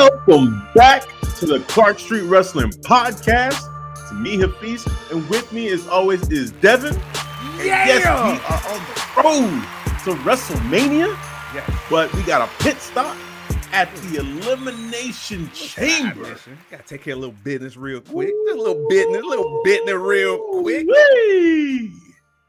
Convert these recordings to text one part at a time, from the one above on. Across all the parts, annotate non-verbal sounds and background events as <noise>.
Welcome back to the Clark Street Wrestling Podcast. It's me, Hafiz, and with me, as always, is Devin. And Yes, we are on the road to WrestleMania, Yes. but we got a pit stop at the Elimination Chamber. Gotta take care of a little business real quick. Just a little business, a little business real quick.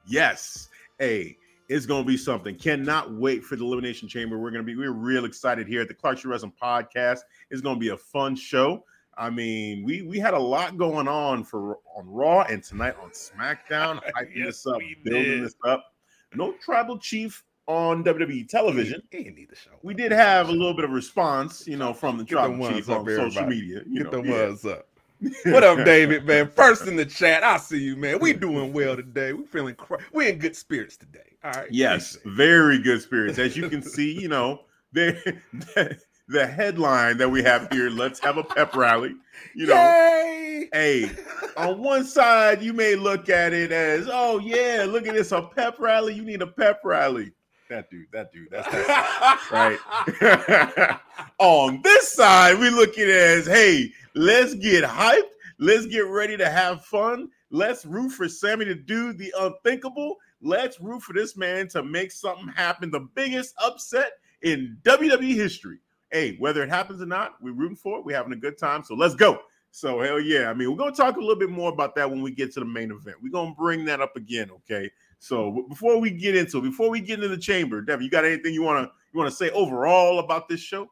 Yes. Hey, it's gonna be something. Cannot wait for the Elimination Chamber. We're gonna be we're real excited here at the Clark Street Wrestling Podcast. It's gonna be a fun show. I mean, we we had a lot going on for on Raw and tonight on SmackDown, <laughs> hyping Yes, this up, building did. this up. No tribal chief on WWE television. You ain't need to show. We did have a little bit of response, you know, from the Get tribal chief on social media. You Get know, them yeah. ones up. <laughs> What up, David, man? First in the chat. I see you, man. We <laughs> doing well today. We feeling cra- we in good spirits today. All right. Yes, very good spirits. As you can see, you know, the, the headline that we have here, let's have a pep rally. You know, Yay! hey, on one side, you may look at it as, oh, yeah, look at this, a pep rally. You need a pep rally. That dude, that dude, that's that <laughs> right. <laughs> on this side, we look at it as, hey, let's get hyped. Let's get ready to have fun. Let's root for Sammy to do the unthinkable. Let's root for this man to make something happen. The biggest upset in WWE history. Hey, whether it happens or not, we're rooting for it. We're having a good time. So let's go. So hell yeah. I mean, we're gonna talk a little bit more about that when we get to the main event. We're gonna bring that up again, okay? So before we get into before we get into the chamber, Devin, you got anything you wanna you wanna say overall about this show?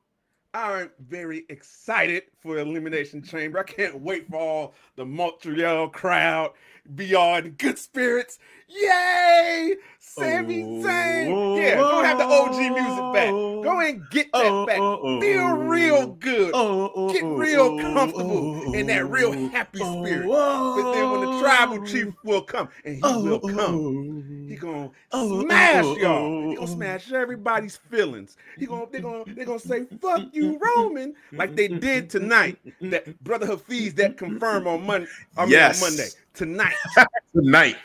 I'm very excited for Elimination Chamber. I can't wait for all the Montreal crowd be all good spirits. Yay! Sammy Oh, Zayn. Yeah, go have the OG music back. Go and get that Oh, back. oh, oh, Feel oh, real good. oh, oh, oh Get oh, real oh, comfortable oh, in that oh. real oh, happy oh, spirit. oh, But then when the tribal chief oh. will come, and he oh, will come, oh, he gonna Oh, smash oh, y'all. He oh, gonna oh. smash everybody's feelings. He gonna they gonna they gonna say fuck you Roman like they did tonight. That brother Hafiz that confirmed on Monday. I mean Yes. on Monday tonight. <laughs> tonight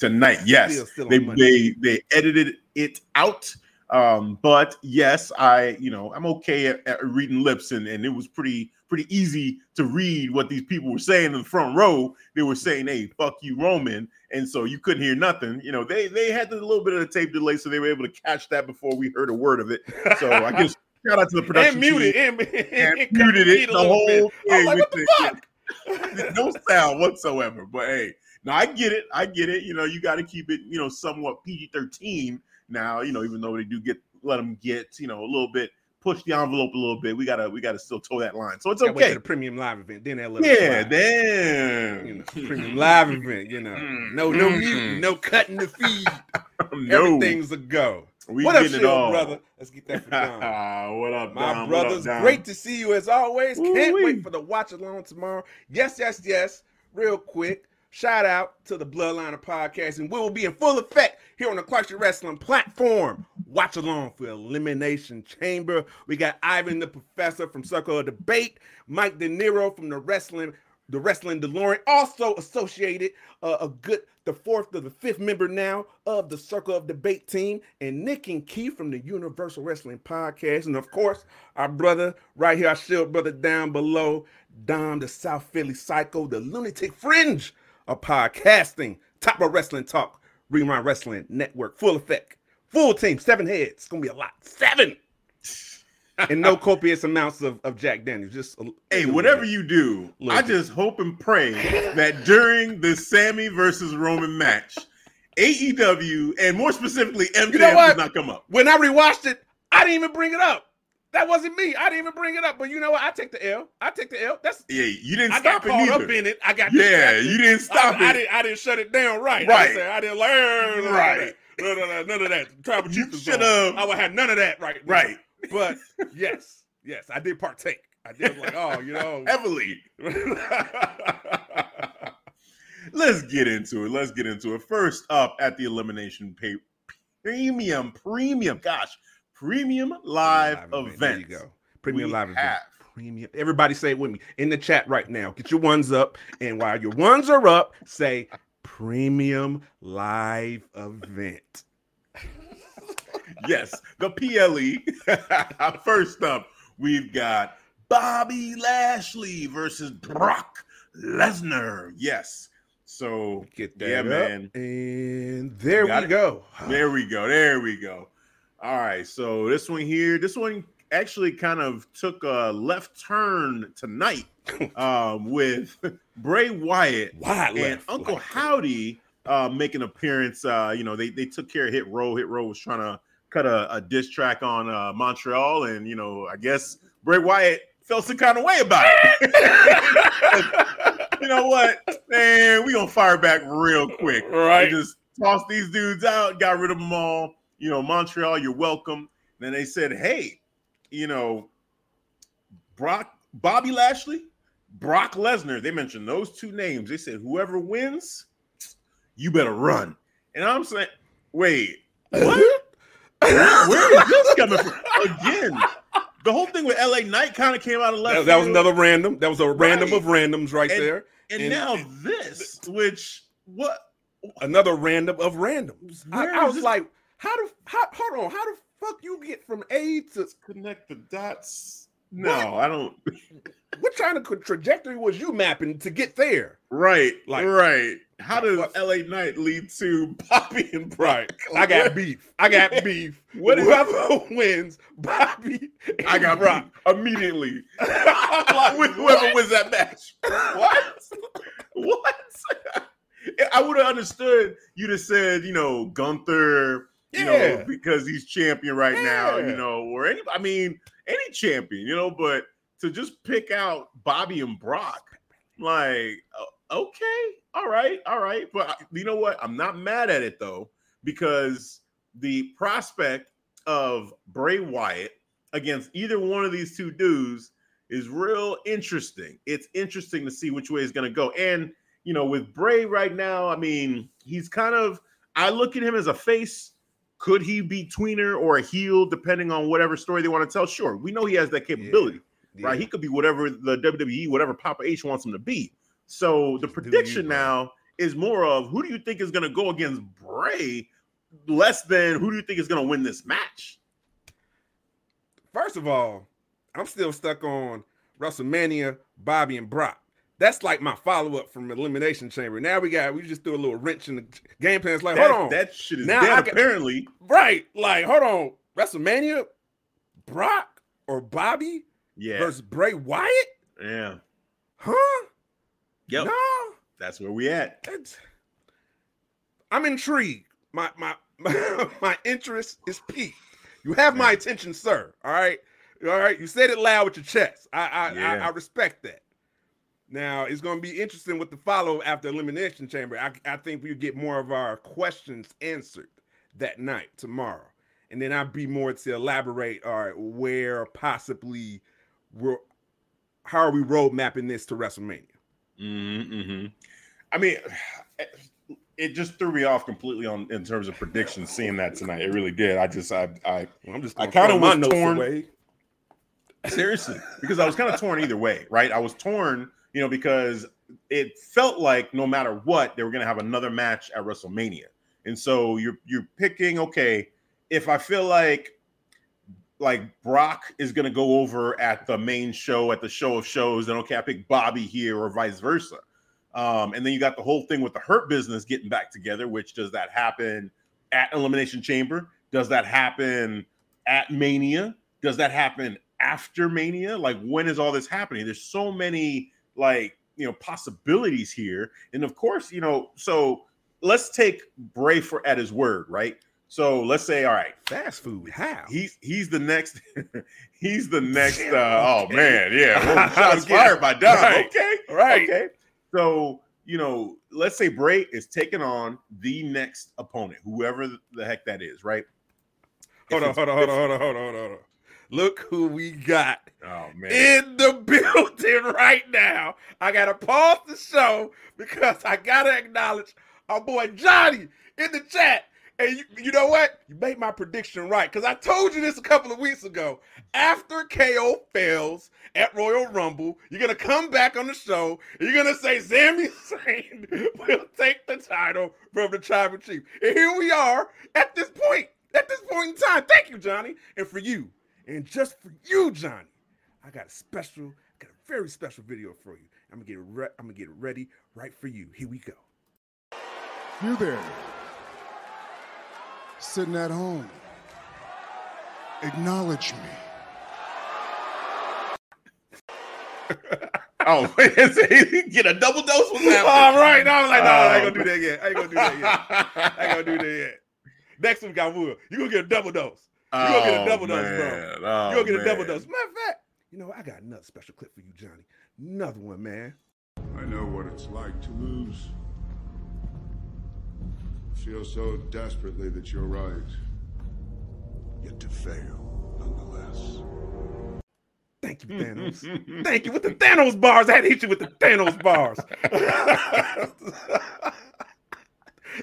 tonight. Yes they, they they edited it out. Um but yes i you know i'm okay at, at reading lips and and it was pretty pretty easy to read what these people were saying in the front row. They were saying hey fuck you roman. And so you couldn't hear nothing. You know they they had a little bit of a tape delay so they were able to catch that before we heard a word of it. So i <laughs> guess shout out to the production and muted team. and, and, and muted it the little bit. whole thing like, what the- fuck? <laughs> no sound whatsoever. But hey, now I get it. I get it. You know, you got to keep it, you know, somewhat PG 13 now, you know, even though they do get, let them get, you know, a little bit, push the envelope a little bit. We got to, we got to still toe that line. So it's Gotta wait okay. the premium live event. Then that little Yeah, damn. you know, premium live event. You know, no no Mhm. muting, no cutting the feed. <laughs> no, Everything's a go. we what up, getting it all. brother? Let's get that for <laughs> what up, My Dom? What up, great to see you as always. Can't wait for the watch along tomorrow. Yes, yes, yes. Real quick, shout out to the Bloodliner podcast, and we will be in full effect here on the Street Wrestling platform. Watch along for Elimination Chamber. We got Ivan the Professor from Circle of Debate, Mike De Niro from the Wrestling. The Wrestling DeLorean, also associated, uh, a good, the fourth or the fifth member now of the Circle of Debate team, and Nick and Keith from the Universal Wrestling Podcast, and of course, our brother right here, our shield brother down below, Dom, the South Philly Psycho, the Lunatic Fringe of podcasting, Top of Wrestling Talk, Rewind Wrestling Network, full effect, full team, seven heads. It's gonna be a lot. Seven. and no <laughs> copious amounts of, of Jack Daniels. Just a, Hey, whatever bit. you do, I bit. just hope and pray that during the Sammy versus Roman match, AEW and more specifically MJF know does not come up. when I rewatched it, I didn't even bring it up. That wasn't me. I didn't even bring it up. But you know what? I take the L. I take the L. That's Yeah, you didn't I got stop it caught neither. up in it. I got Yeah, distracted. you didn't stop I, it. I didn't. I didn't shut it down right. Right. I, didn't learn. Right. None of that. None of that. Tribal You chief should've- I would have none of that right. Right. But <laughs> yes, yes, I did partake. I did like, oh, you know. <laughs> Heavily. <laughs> Let's get into it. Let's get into it. First up at the elimination pay premium, premium, gosh, premium live, event. event. There you go. Premium we live event. Premium. Everybody say it with me in the chat right now. Get your ones up. And while your ones are up, say premium live event. Yes, the PLE. <laughs> First up, we've got Bobby Lashley versus Brock Lesnar. Yes. So Get that Yeah, man. And there we go. There we go. There we go. All right. So this one here, this one actually kind of took a left turn tonight <laughs> um, with Bray Wyatt Wide and left. Uncle like- Howdy uh, make an appearance. Uh, you know, they they took care of Hit Row. Hit Row was trying to cut a, a diss track on uh, Montreal, and you know, I guess Bray Wyatt felt some kind of way about it. <laughs> you know what, man? We gonna fire back real quick. Right. They just tossed these dudes out, got rid of them all. You know, Montreal, you're welcome. Then they said, hey, you know, Brock, Bobby Lashley, Brock Lesnar. They mentioned those two names. They said, whoever wins, you better run. And I'm saying, wait, what? <laughs> where, where is this coming from? Again, the whole thing with LA Knight kind of came out of left. That, that was another random. That was a random Right. of randoms right And- there. and, and- now this, which what? Another random of randoms. I, I was this- like, how do how, hold on, how the fuck you get from A to Connect the dots. No, I don't. <laughs> what kind of trajectory was you mapping to get there? Right, Like- right. How does What- LA Knight lead to Bobby and Brock? I got beef. I got <laughs> beef. What Whoever <laughs> wins, Bobby. I got Brock. Brock immediately. Like, whoever what? wins that match. What? what? I would have understood you'd have said, you know, Gunther, you know, because he's champion right now, you know, or any, I mean, any champion, you know, but to just pick out Bobby and Brock, like, okay, all right, all right. But you know what? I'm not mad at it though, because the prospect of Bray Wyatt against either one of these two dudes is real interesting. It's interesting to see which way it's going to go. And, you know, with Bray right now, I mean, he's kind of, I look at him as a face. Could he be tweener or a heel, depending on whatever story they want to tell? Sure. We know he has that capability, right? He could be whatever the WWE, whatever Papa H wants him to be. So the Just do you, prediction now is more of who do you think is going to go against Bray, less than who do you think is going to win this match? First of all, I'm still stuck on WrestleMania, Bobby and Brock. That's like my follow up from Elimination Chamber. Now we got we just threw a little wrench in the game plan. It's like, that, hold on, that shit is Now dead. Can- apparently, right? Like, hold on, WrestleMania, Brock or Bobby yeah, versus Bray Wyatt? yeah, Huh? yep. No, That's where we at. that's- I'm intrigued. My my my, <laughs> my interest is piqued. You have my attention, sir. All right, all right. You said it loud with your chest. I I, Yeah. I, I respect that. Now it's going to be interesting with the follow after elimination chamber. I, I think we get more of our questions answered that night tomorrow, and then I'd be more to elaborate. All right, where possibly we're how are we road mapping this to WrestleMania? Mm-hmm. I mean, <sighs> it just threw me off completely on in terms of predictions. Seeing that tonight, it really did. I just, I, I Well, I'm just I kinda throw my was notes torn. away. seriously because I was kind of torn either way, right? I was torn, you know, because it felt like no matter what, they were going to have another match at WrestleMania, and so you're you're picking okay. If I feel like like Brock is going to go over at the main show at the show of shows, then okay, I pick Bobby here or vice versa. Um, and then you got the whole thing with the Hurt Business getting back together. Which does that happen at Elimination Chamber? Does that happen at Mania? Does that happen after Mania? Like, when is all this happening? There's so many like you know possibilities here, and of course, you know, so let's take Bray for at his word, right? So let's say, all right, Fast food. How? he's he's the next, <laughs> he's the next. Uh, okay. Oh man, yeah, <laughs> Whoa, shots Okay. fired by Dom. Right. Okay, right. Okay. So, you know, let's say Bray is taking on the next opponent, whoever the heck that is, right? Hold on, hold on, hold on, hold on, hold on, hold on, hold on. Look who we got Oh man. in the <laughs> building right now. I gotta pause the show because I gotta acknowledge our boy Johnny in the chat. And you, you know what? You made my prediction right because I told you this a couple of weeks ago. After KO fails at Royal Rumble, you're gonna come back on the show. And you're gonna say Sami <laughs> Zayn will take the title from the tribal chief. And here we are at this point. At this point in time. Thank you, Johnny, and for you, and just for you, Johnny. I got a special, I got a very special video for you. I'm gonna get it. Re- I'm gonna get it ready right for you. Here we go. You there, sitting at home. Acknowledge me. <laughs> oh, <laughs> wait, get a double dose with that. All right, no, I was like, no, I ain't gonna do um, that yet. I ain't gonna do that yet. I ain't gonna do that yet. <laughs> Next week I will. You gonna get a double dose. You gonna get a double oh, dose, bro. man. Oh, You gonna oh, get a double man. dose. Matter of fact, you know? I got another special clip for you, Johnny. Another one, man. I know what it's like to lose. Feel so desperately that you're right, yet to fail nonetheless. Thank you, Thanos. <laughs> Thank you with the Thanos bars. I had to hit you with the Thanos bars. <laughs>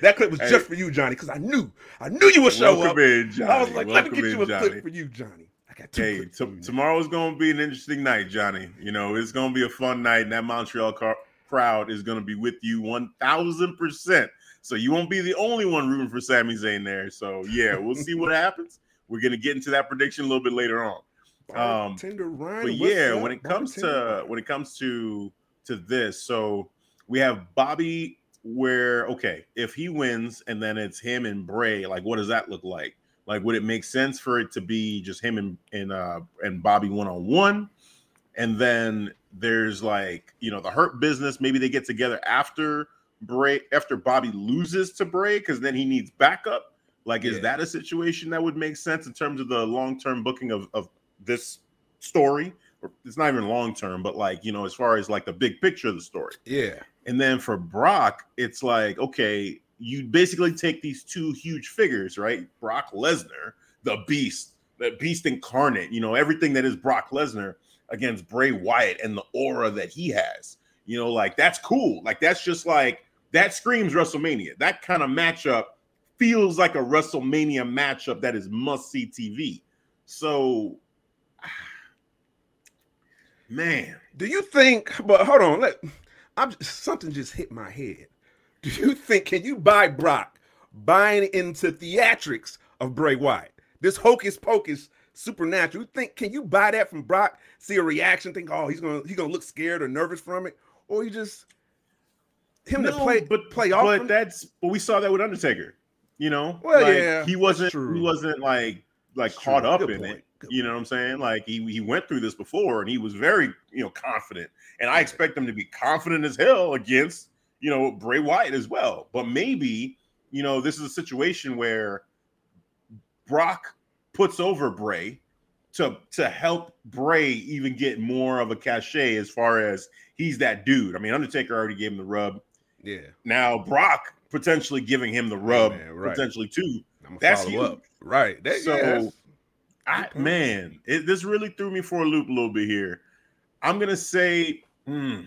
that clip was Hey. just for you, Johnny, because I knew, I knew you would show Welcome up. in, Johnny. I was like, let me Welcome get in, you a Johnny. clip for you, Johnny. I got two Hey, clips t- you. tomorrow's going to be an interesting night, Johnny. You know, it's going to be a fun night, and that Montreal car- crowd is going to be with you 1000%. So you won't be the only one rooting for Sami Zayn there. So, yeah, we'll see what happens. We're going to get into that prediction a little bit later on. Um, Ryan, but yeah, when it comes Bartender to when it comes to to this, so we have Bobby. Where okay, if he wins and then it's him and Bray, like what does that look like? Like, would it make sense for it to be just him and and uh and Bobby one on one, and then there's like you know the Hurt Business. Maybe they get together after Bray after Bobby loses to Bray because then he needs backup. Like, is Yeah. that a situation that would make sense in terms of the long term booking of of this story? It's not even long term, but like you know, as far as like the big picture of the story. yeah, And then for Brock, it's like, okay, you basically take these two huge figures, right? Brock Lesnar, the beast, the beast incarnate, you know, everything that is Brock Lesnar against Bray Wyatt and the aura that he has. You know, like that's cool. Like that's just like that screams WrestleMania. That kind of matchup feels like a WrestleMania matchup that is must see TV. So, <sighs> man, Do you think? But hold on, let I'm something just hit my head. Do you think can you buy Brock buying into theatrics of Bray Wyatt? This hocus pocus supernatural. You think can you buy that from Brock? See a reaction, think, oh, he's gonna he's gonna look scared or nervous from it, or you just him to play but play off. But that's but we saw that with Undertaker. You know, Well, Like, yeah, he wasn't true. he wasn't like like That's caught true. up Good in point. it. Good You know what I'm saying? Like he he went through this before and he was very you know confident. And I expect him to be confident as hell against you know Bray Wyatt as well. But maybe you know this is a situation where Brock puts over Bray to to help Bray even get more of a cachet as far as he's that dude. I mean, Undertaker already gave him the rub. yeah, Now Brock potentially giving him the rub man, right. potentially too. I'm gonna That's follow up. Right. That, So, yeah, I, man, it, this really threw me for a loop a little bit here. I'm gonna say, hmm,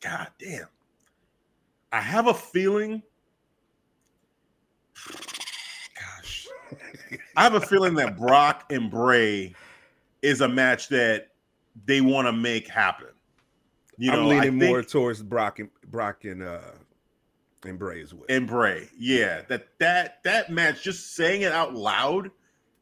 God damn. I have a feeling. Gosh, I have a feeling that Brock and Bray is a match that they want to make happen. You know, I'm leaning think- more towards Brock and Brock and uh and Bray as well. and Bray. Yeah, that that that match, just saying it out loud,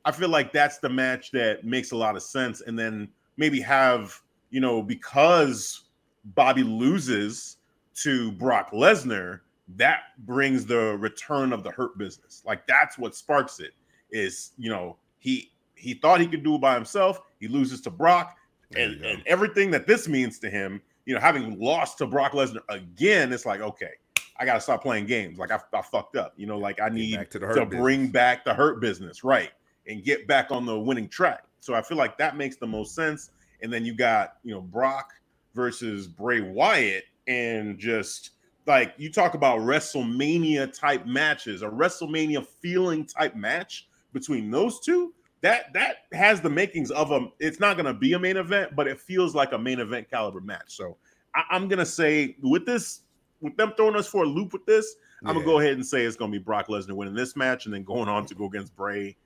I feel like that's the match that makes a lot of sense. And then maybe have you know because Bobby loses to Brock Lesnar, that brings the return of the Hurt Business. Like that's what sparks it. Is you know he he thought he could do it by himself. He loses to Brock, and, and everything that this means to him, you know, having lost to Brock Lesnar again, it's like, okay, I got to stop playing games. Like I, I fucked up, you know, like I need to to, bring back the hurt business, right? And get back on the winning track. So I feel like that makes the most sense. And then you got, you know, Brock versus Bray Wyatt, and just like you talk about WrestleMania type matches, a WrestleMania feeling type match between those two. That that has the makings of a. It's not going to be a main event, but it feels like a main event caliber match. So I, I'm going to say with this, with them throwing us for a loop with this, I'm gonna go ahead and say it's gonna be Brock Lesnar winning this match, and then going on to go against Bray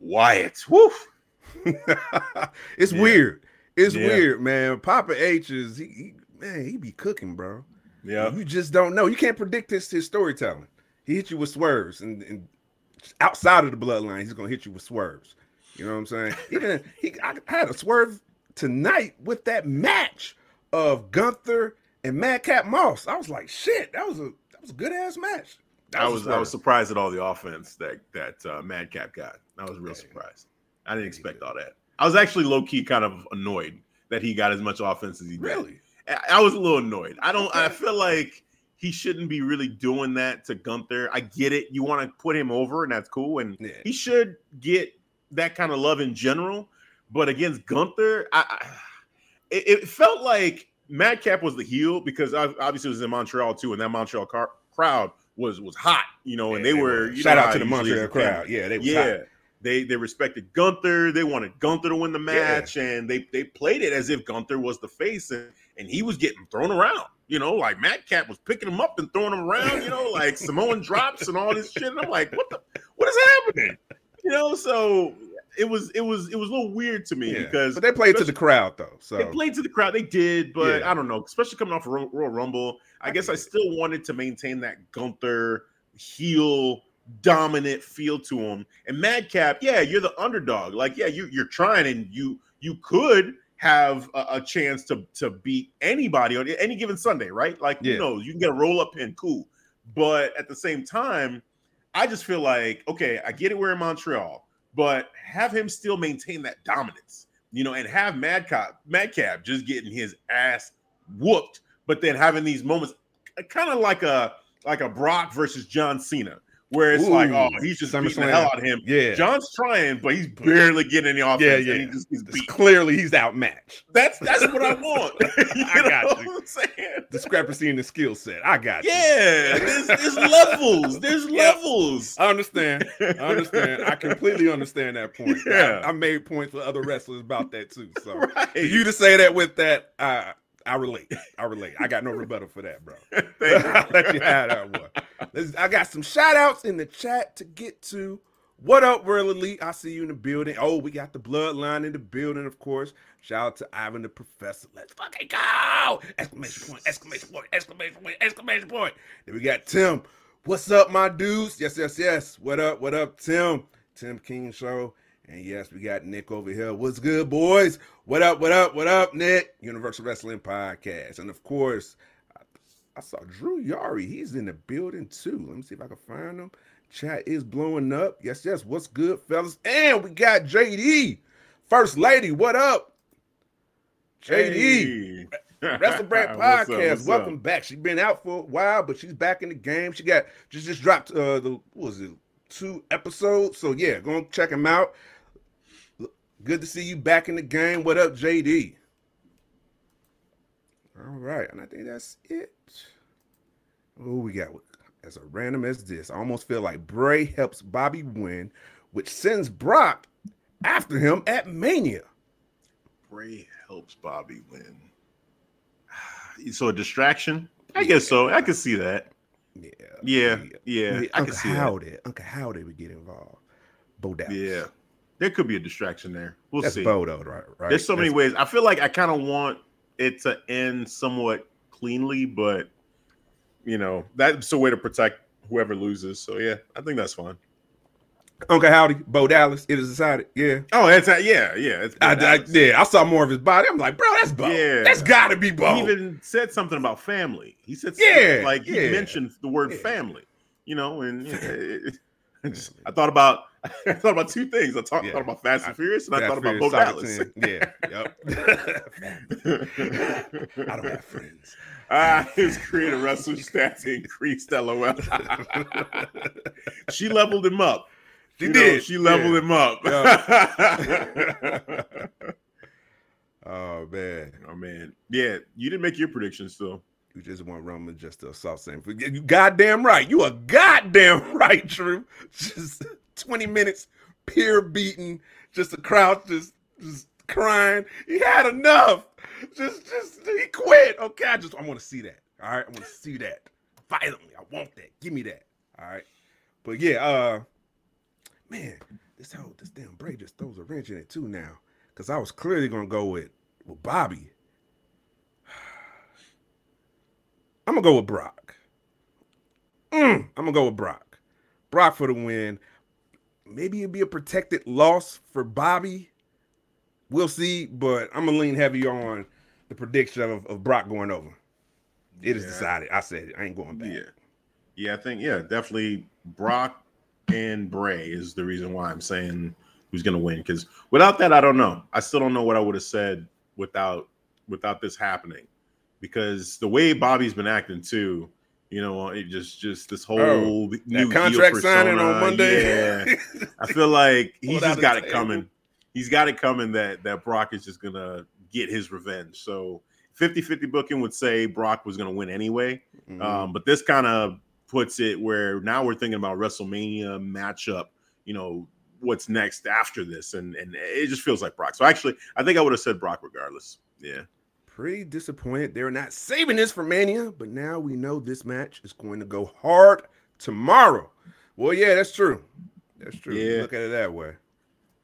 Wyatt. Woo! <laughs> it's Yeah. weird. It's Yeah. weird, man. Papa H is he, he man, he be cooking, bro. Yeah, You just don't know. You can't predict his, his storytelling. He hit you with swerves, and, and outside of the bloodline, he's gonna hit you with swerves. You know what I'm saying? <laughs> Even he, I had a swerve tonight with that match of Gunther and Madcap Moss. I was like, shit, that was a that was a good ass match. That I was I was surprised at all the offense that that uh, Madcap got. I was real surprised. I didn't expect all that. I was actually low key kind of annoyed that he got as much offense as he did. really. I- I was a little annoyed. I don't. I feel like he shouldn't be really doing that to Gunther. I get it. You want to put him over, and that's cool. And Yeah. he should get that kind of love in general. But against Gunther, I, I it, it felt like Madcap was the heel because ob- obviously it was in Montreal too, and that Montreal car- crowd was was hot, you know, and Yeah, they were. you shout know out to the it usually is Montreal crowd. Yeah, they was Yeah. hot. They they respected Gunther. They wanted Gunther to win the match, and they they played it as if Gunther was the face, and, and he was getting thrown around. You know, like Madcap was picking him up and throwing him around. You know, like Samoan drops and all this shit. And I'm like, what the what is happening? You know, so it was it was it was a little weird to me Yeah. because but they played to the crowd though. So they played to the crowd. They did, but Yeah. I don't know. Especially coming off of Ro- Royal Rumble, I, I guess I still wanted to maintain that Gunther heel dominant feel to him. And Madcap, yeah, you're the underdog. Like, yeah, you you're trying, and you you could have a, a chance to to beat anybody on any given Sunday, right? Like, Yeah. you know, you can get a roll up pin, cool. But at the same time, I just feel like, okay, I get it. We're in Montreal, but have him still maintain that dominance, you know, and have Madcap, Madcap just getting his ass whooped, but then having these moments, uh, kind of like a like a Brock versus John Cena, where it's like, oh, he's just beating the hell out of him. yeah, John's trying, but he's barely getting any offense. Yeah, and yeah. he just he's beat. clearly he's outmatched. That's that's what I <laughs> want. I <laughs> got know you. what I'm saying? Discrepancy in the skill set. I got you. Yeah, there's, there's levels. There's <laughs> Yep. levels. I understand. I understand. I completely understand that point. Yeah. I, I made points with other wrestlers about that too. So Right. you to say that with that, I I relate. I relate. I got no rebuttal for that, bro. Thank you. I'll let you have that one. I got some shout outs in the chat to get to. What up, World Elite? I see you in the building. Oh, we got the bloodline in the building, of course. Shout out to Ivan the Professor. Let's fucking go! Exclamation point, exclamation point, exclamation point, exclamation point. Then we got Tim. What's up, my dudes? Yes, yes, yes. What up, what up, Tim? Tim King Show. And yes, we got Nick over here. What's good, boys? What up, what up, what up, Nick? Universal Wrestling Podcast. And of course, I, saw Drew Yari. He's in the building too. Let me see if I can find him. Chat is blowing up. Yes, yes. What's good, fellas? And we got JD. First Lady, what up? JD. Hey. Wrestle Brand <laughs> What's up, Podcast. what's Welcome up? back. She's been out for a while, but she's back in the game. She got just just dropped uh the what was it two episodes. So yeah, go and check him out. Good to see you back in the game. What up, JD? All right, and I think that's it. Oh, we got as a random as this. I almost feel like Bray helps Bobby win, which sends Brock after him at Mania. Bray helps Bobby win. Ah, so a distraction? I guess so. I can see that. Yeah, Yeah, yeah. I can see that. Howdy, Uncle Howdy would get involved. Bo Dallas. Yeah. There could be a distraction there. We'll that's see. Bo though, right? Right. There's so many ways. I feel like I kind of want it to end somewhat cleanly, but you know, that's a way to protect whoever loses. So yeah, I think that's fine. Uncle Howdy, Bo Dallas. It is decided. Yeah. Oh, it's uh, yeah, yeah. I, I, yeah, I saw more of his body. I'm like, bro, that's Bo. Yeah. That's got to be Bo. He even said something about family. He said, Yeah, like he yeah, mentioned the word yeah. family. You know, and know, <laughs> it- I, just, I thought about <laughs> I thought about two things. I thought, Yeah. thought about Fast and Furious, and I Fast thought about Bo Dallas. Yeah. Yep. <laughs> I don't have friends. ah, his creator wrestler stats increased. LOL. she leveled him up. She You know, did. she leveled Yeah. him up. <laughs> Oh man, oh man, yeah. You didn't make your prediction still. you just want Roman just to assault Sam. You goddamn right. You are goddamn right, Drew. Just twenty minutes, pure beating, just the crowd just just crying. He had enough. Just just he quit. Okay, I just I want to see that. All right, I want to see that violently. I want that. Give me that. All right, but yeah, uh, man, this whole this damn Bray just throws a wrench in it too now. Cause I was clearly gonna go with with Bobby. <sighs> I'm gonna go with Brock. Mm, I'm gonna go with Brock. Brock for the win. Maybe it'd be a protected loss for Bobby. We'll see, but I'm gonna lean heavy on the prediction of, of Brock going over. It is Yeah. decided. I said it. I ain't going back. Yeah. Yeah, I think, yeah, definitely Brock and Bray is the reason why I'm saying who's gonna win. Because without that, I don't know. I still don't know what I would have said without without this happening. Because the way Bobby's been acting too, you know, it just just this whole Oh, new contract signing on Monday. Yeah. I feel like <laughs> he's just got it table. coming. He's got it coming that that Brock is just gonna get his revenge. So 50-50 booking would say Brock was gonna win anyway. Mhm. Um, but this kind of puts it where now we're thinking about WrestleMania matchup, you know, what's next after this, and and it just feels like Brock. So actually, I think I would have said Brock regardless. Yeah. Pretty disappointed they're not saving this for Mania, but now we know this match is going to go hard tomorrow. Well, yeah, that's true. That's true. Yeah. Look at it that way.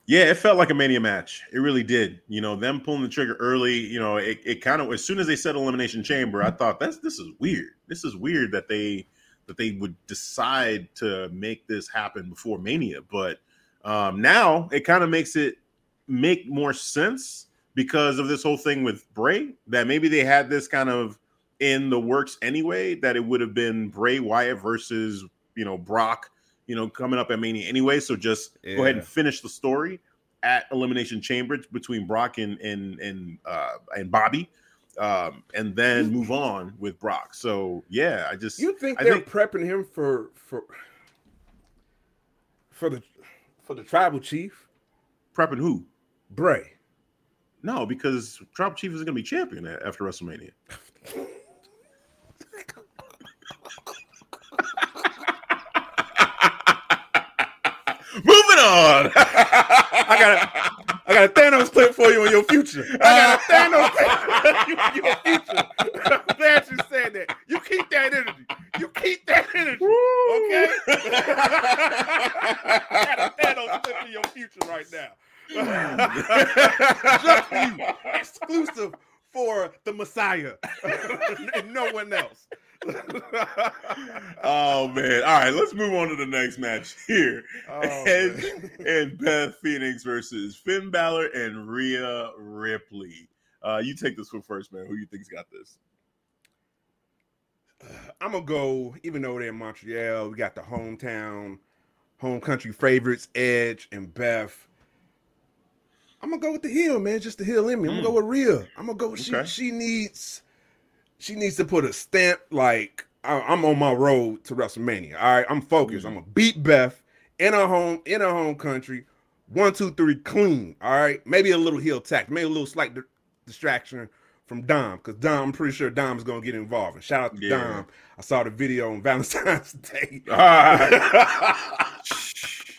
Yeah, it felt like a mania match. It really did. You know, them pulling the trigger early, you know, it, it kind of as soon as they said elimination chamber, I thought that's this is weird. This is weird that they that they would decide to make this happen before mania. But um now it kind of makes it make more sense because of this whole thing with Bray that maybe they had this kind of in the works anyway, that it would have been Bray Wyatt versus you know Brock you know, coming up at Mania anyway. So just go ahead and finish the story at Elimination Chamber between Brock and and and uh, and Bobby, um, and then move on with Brock. So yeah, I just You think I they're think- prepping him for for for the for the tribal chief prepping who? Bray? No, because Tribal Chief is going to be champion after WrestleMania. <laughs> Moving on. I got a, I got a Thanos clip for you in your future. <laughs> I got a Thanos clip <laughs> for you in your future. I'm glad you said that. You keep that energy. You keep that energy. Okay. I got a Thanos clip in your future right now. Just for <laughs> you, exclusive for the Messiah <laughs> and no one else. <laughs> oh man! All right, let's move on to the next match here. Oh, Edge and Beth Phoenix versus Finn Balor and Rhea Ripley. Uh, you take this one first, man. Who you think's got this? <sighs> I'm gonna go, even though they're in Montreal, we got the hometown, home country favorites, Edge and Beth. I'm gonna go with the heel, man. Just the heel in me. I'm gonna go hmm. with Rhea. I'm gonna go. With, Okay. She she needs she needs to put a stamp. Like I, I'm on my road to WrestleMania. All right, I'm focused. Hmm. I'm gonna beat Beth in her home in her home country. One, two, three, clean. All right, maybe a little heel tack, maybe a little slight di- distraction from Dom, because Dom, I'm pretty sure Dom's gonna get involved. And shout out to Yeah. Dom. I saw the video on Valentine's <laughs> Day. <laughs>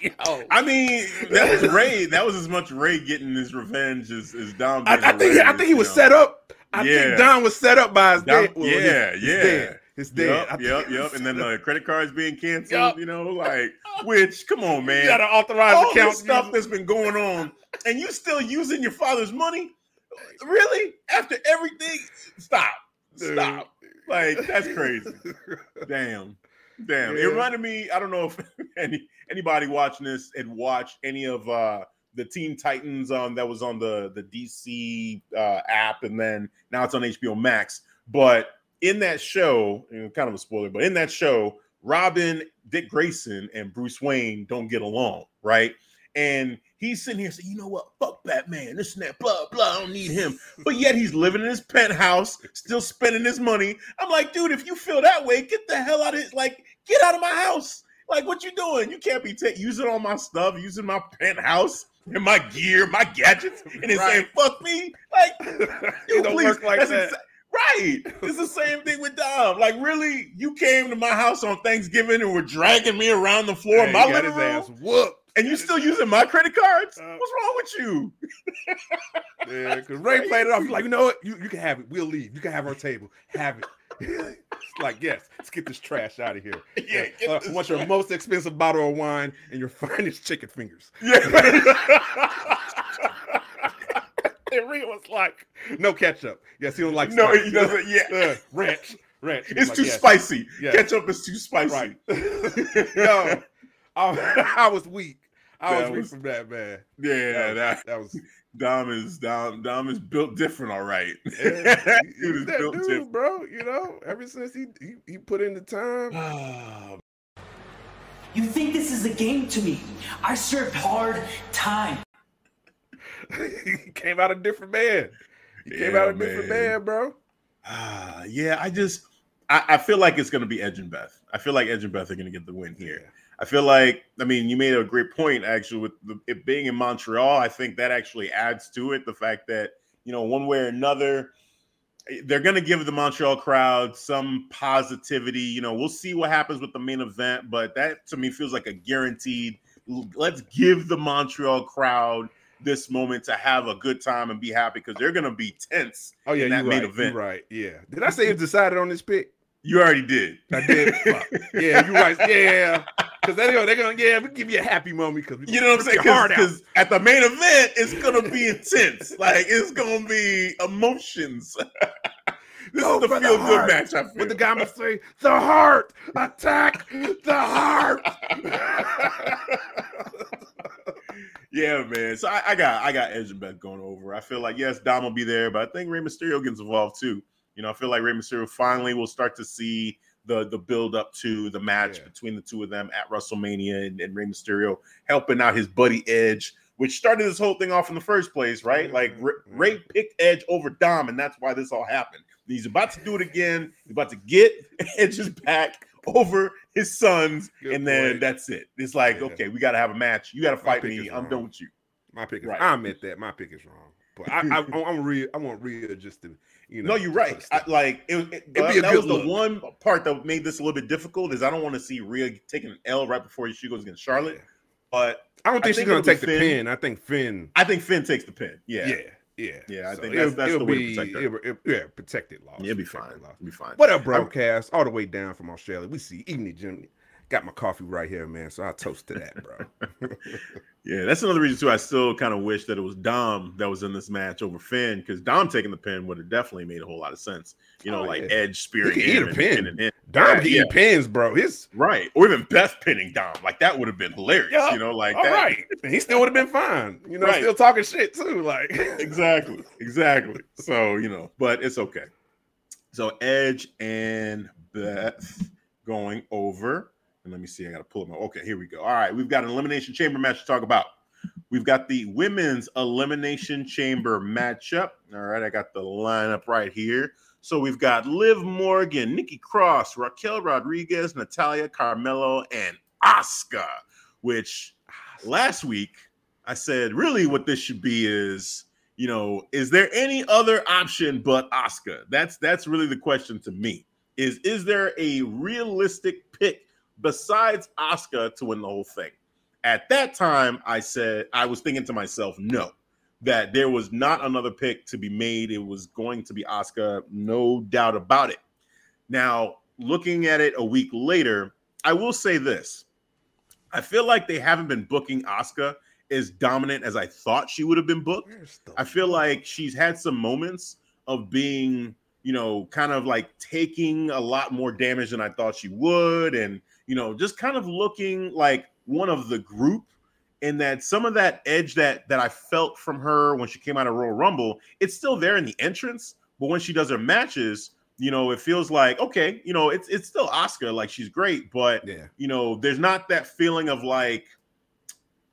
Yo, <laughs> oh. I mean, that was Rey. That was as much Rey getting his revenge as, as Dom. I, being I think I think he was know. set up. I Yeah. think Dom was set up by his Dom- dad. Well, yeah, his, yeah. his dad. His dad. Yep, yep, yep. And then set up. the credit cards being canceled. Yup. You know, like <laughs> oh. which? Come on, man. you gotta authorize all account this stuff that's been going on, <laughs> and you still using your father's money? Really? After everything? Stop. Stop. Like that's crazy. Damn. Damn. It reminded me, I don't know if <laughs> any anybody watching this had watched any of uh the Teen Titans um that was on the the DC uh app and then now it's on HBO Max. But in that show, and kind of a spoiler, but in that show, Robin, Dick Grayson, and Bruce Wayne don't get along, right? And he's sitting here saying, you know what, fuck Batman, this and that, blah, blah, I don't need him. But yet he's living in his penthouse, still spending his money. I'm like, dude, if you feel that way, get the hell out of it. Like, get out of my house. Like, what you doing? You can't be ta- using all my stuff, using my penthouse and my gear, my gadgets, and then Right. saying, fuck me. Like, <laughs> you don't please, work like that. right. It's the same thing with Dom. Like, really, you came to my house on Thanksgiving and were dragging me around the floor my got living his room, ass whooped. And you still using my credit cards? Uh, What's wrong with you? <laughs> Yeah, because Rey played it off. He's like, you know what? You, you can have it. We'll leave. You can have our table. Have it. <laughs> it's like, yes, let's get this trash out of here. <laughs> Yeah, get Uh, want your most expensive bottle of wine and your finest chicken fingers. Yeah. And Rey was like, no ketchup. Yes, he don't like no, spice. he doesn't. Yeah, Uh, ranch. Ranch. It's like, too yes. spicy. Yes. Ketchup is too spicy. Right. Yo, I, I was weak. I was weak was- from that, man. Yeah, that, that, that was <laughs> Dom is Dom. Dom is built different. All right, yeah, <laughs> he- Dude he's that built dude, different. bro. You know, ever since he, he he put in the time, <sighs> You think this is a game to me? I served hard time. <laughs> he came out a different man. He came out a different man. man, bro. Ah, <sighs> yeah, I just I, I feel like it's gonna be Edge and Beth. I feel like Edge and Beth are gonna get the win here. I feel like I mean you made a great point actually with the, it being in Montreal. I think that actually adds to it the fact that you know one way or another eh, they're gonna give the Montreal crowd some positivity. You know we'll see what happens with the main event, but that to me feels like a guaranteed. Let's give the Montreal crowd this moment to have a good time and be happy because they're gonna be tense Oh yeah, in that main right. event. Right. Yeah. Did I say you decided on this pick? You already did. I did. Yeah, you right. Yeah. Because they're gonna, they're gonna, yeah, we give you a happy moment because You know what I'm saying? Your heart out. Because at the main event, it's gonna be intense. like it's gonna be emotions. <laughs> this Go is the for the feel good match. I feel. What the guy must say, the heart, attack the heart. <laughs> yeah, man. So I, I got I got Edge and Beth going over. I feel like yes, Dom will be there, but I think Rey Mysterio gets involved too. You know, I feel like Rey Mysterio finally will start to see the the build up to the match Yeah. between the two of them at WrestleMania and, and Rey Mysterio helping out his buddy Edge, which started this whole thing off in the first place, right? Like Rey, Mhm. Rey picked Edge over Dom, and that's why this all happened. He's about to do it again. He's about to get <laughs> Edge's back over his sons, Good and then point. that's it. It's like, Yeah. okay, we got to have a match. You got to fight me. I'm done with you. My pick is. Right. I admit that my pick is wrong, but I, I, I'm real. I want Rhea just to, you know. No, you're right. I, like it, it, It'd be a that was the one part that made this a little bit difficult. Is I don't want to see Rhea taking an L right before she goes against Charlotte, but I don't I think, think she's gonna take the pin. I think Finn. I think Finn takes the pin. Yeah, Yeah, yeah, Yeah, I think it'll- that's- that's the way to be, protect her. it'll- it'll- yeah, protected loss. Yeah, it'll be fine. loss. It'll be fine. What up, broadcast? All the way down from Australia. We see evening Jim. Got my coffee right here, man. So I toast to that, bro. <laughs> Yeah, that's another reason too. I still kind of wish that it was Dom that was in this match over Finn because Dom taking the pin would have definitely made a whole lot of sense. You know, Oh, like yeah. Edge spearing He can eat a and pin. him. Dom Yeah, can yeah. eat pins, bro. His right, or even Beth pinning Dom. Like that would have been hilarious. Yeah, You know, like all that. right. He still would have been fine. You know, Right. still talking shit too. Like <laughs> exactly, exactly. So you know, but it's okay. So Edge and Beth going over, and let me see. I got to pull them. up. Okay, here we go. All right, we've got an elimination chamber match to talk about. We've got the women's elimination chamber matchup. All right, I got the lineup right here. So we've got Liv Morgan, Nikki Cross, Raquel Rodriguez, Natalya Carmella, and Asuka. Which last week I said, really, what this should be is, you know, is there any other option but Asuka? That's that's really the question to me. Is is there a realistic pick besides Asuka to win the whole thing? At that time, I said I was thinking to myself, no, that there was not another pick to be made. It was going to be Asuka, no doubt about it. Now, looking at it a week later, I will say this. I feel like they haven't been booking Asuka as dominant as I thought she would have been booked. I feel like she's had some moments of being, you know, kind of like taking a lot more damage than I thought she would, and you know, just kind of looking like one of the group. And that some of that edge that that I felt from her when she came out of Royal Rumble, it's still there in the entrance, but when she does her matches, you know, it feels like okay, you know, it's it's still Asuka, like she's great, but Yeah. you know, there's not that feeling of like,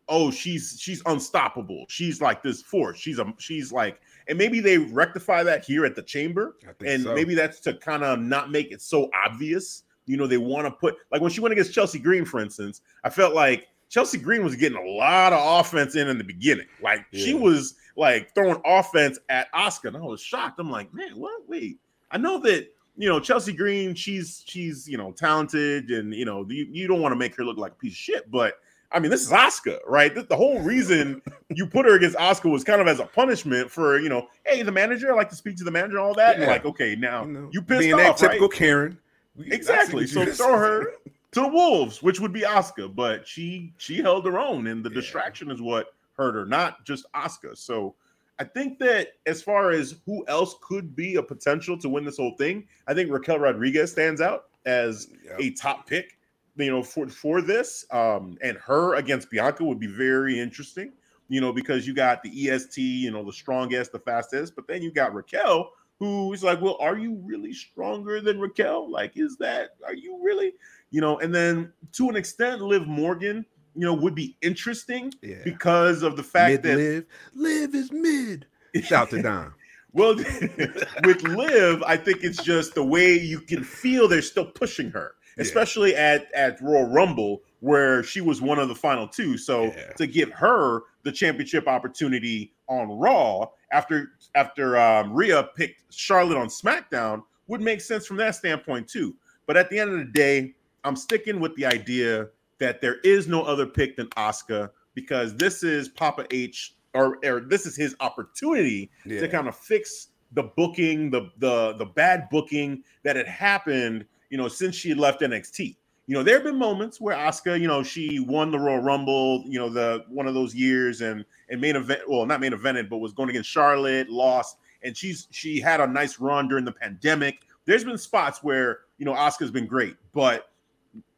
oh, she's she's unstoppable. She's like this force. She's a she's like, and maybe they rectify that here at the chamber, and so. maybe that's to kind of not make it so obvious. You know, they want to put like when she went against Chelsea Green, for instance. I felt like Chelsea Green was getting a lot of offense in in the beginning. Like she was like throwing offense at Asuka, and I was shocked. I'm like, man, what? Wait, I know that you know Chelsea Green. She's she's you know talented, and you know you, you don't want to make her look like a piece of shit, but. I mean, this is Asuka, right? The, the whole reason <laughs> you put her against Asuka was kind of as a punishment for, you know, hey, the manager, I like to speak to the manager, and all that. And like, okay, now You know, you pissed being off, that right? typical Karen. Exactly. So <laughs> throw her to the wolves, which would be Asuka, but she she held her own, and the Yeah. distraction is what hurt her, not just Asuka. So I think that as far as who else could be a potential to win this whole thing, I think Raquel Rodriguez stands out as Yep. a top pick. You know, for for this, um, and her against Bianca would be very interesting. You know, because you got the EST, you know, the strongest, the fastest, but then you got Raquel, who is like, well, are you really stronger than Raquel? Like, is that are you really? You know, and then to an extent, Liv Morgan, you know, would be interesting Yeah. because of the fact Mid that live, live is mid. Shout to Don. <laughs> well, <laughs> with Liv, I think it's just the way you can feel they're still pushing her, Yeah. especially at at Royal Rumble where she was one of the final two. So Yeah. to give her the championship opportunity on Raw after after um, Rhea picked Charlotte on SmackDown would make sense from that standpoint too. But at the end of the day, I'm sticking with the idea that there is no other pick than Asuka because this is Papa H or, or this is his opportunity Yeah. to kind of fix the booking, the the the bad booking that had happened, you know, since she left NXT. You know, there have been moments where Asuka, you know, she won the Royal Rumble, you know, the one of those years and and main event, well, not main evented, but was going against Charlotte, lost, and she's she had a nice run during the pandemic. There's been spots where you know Asuka's been great, but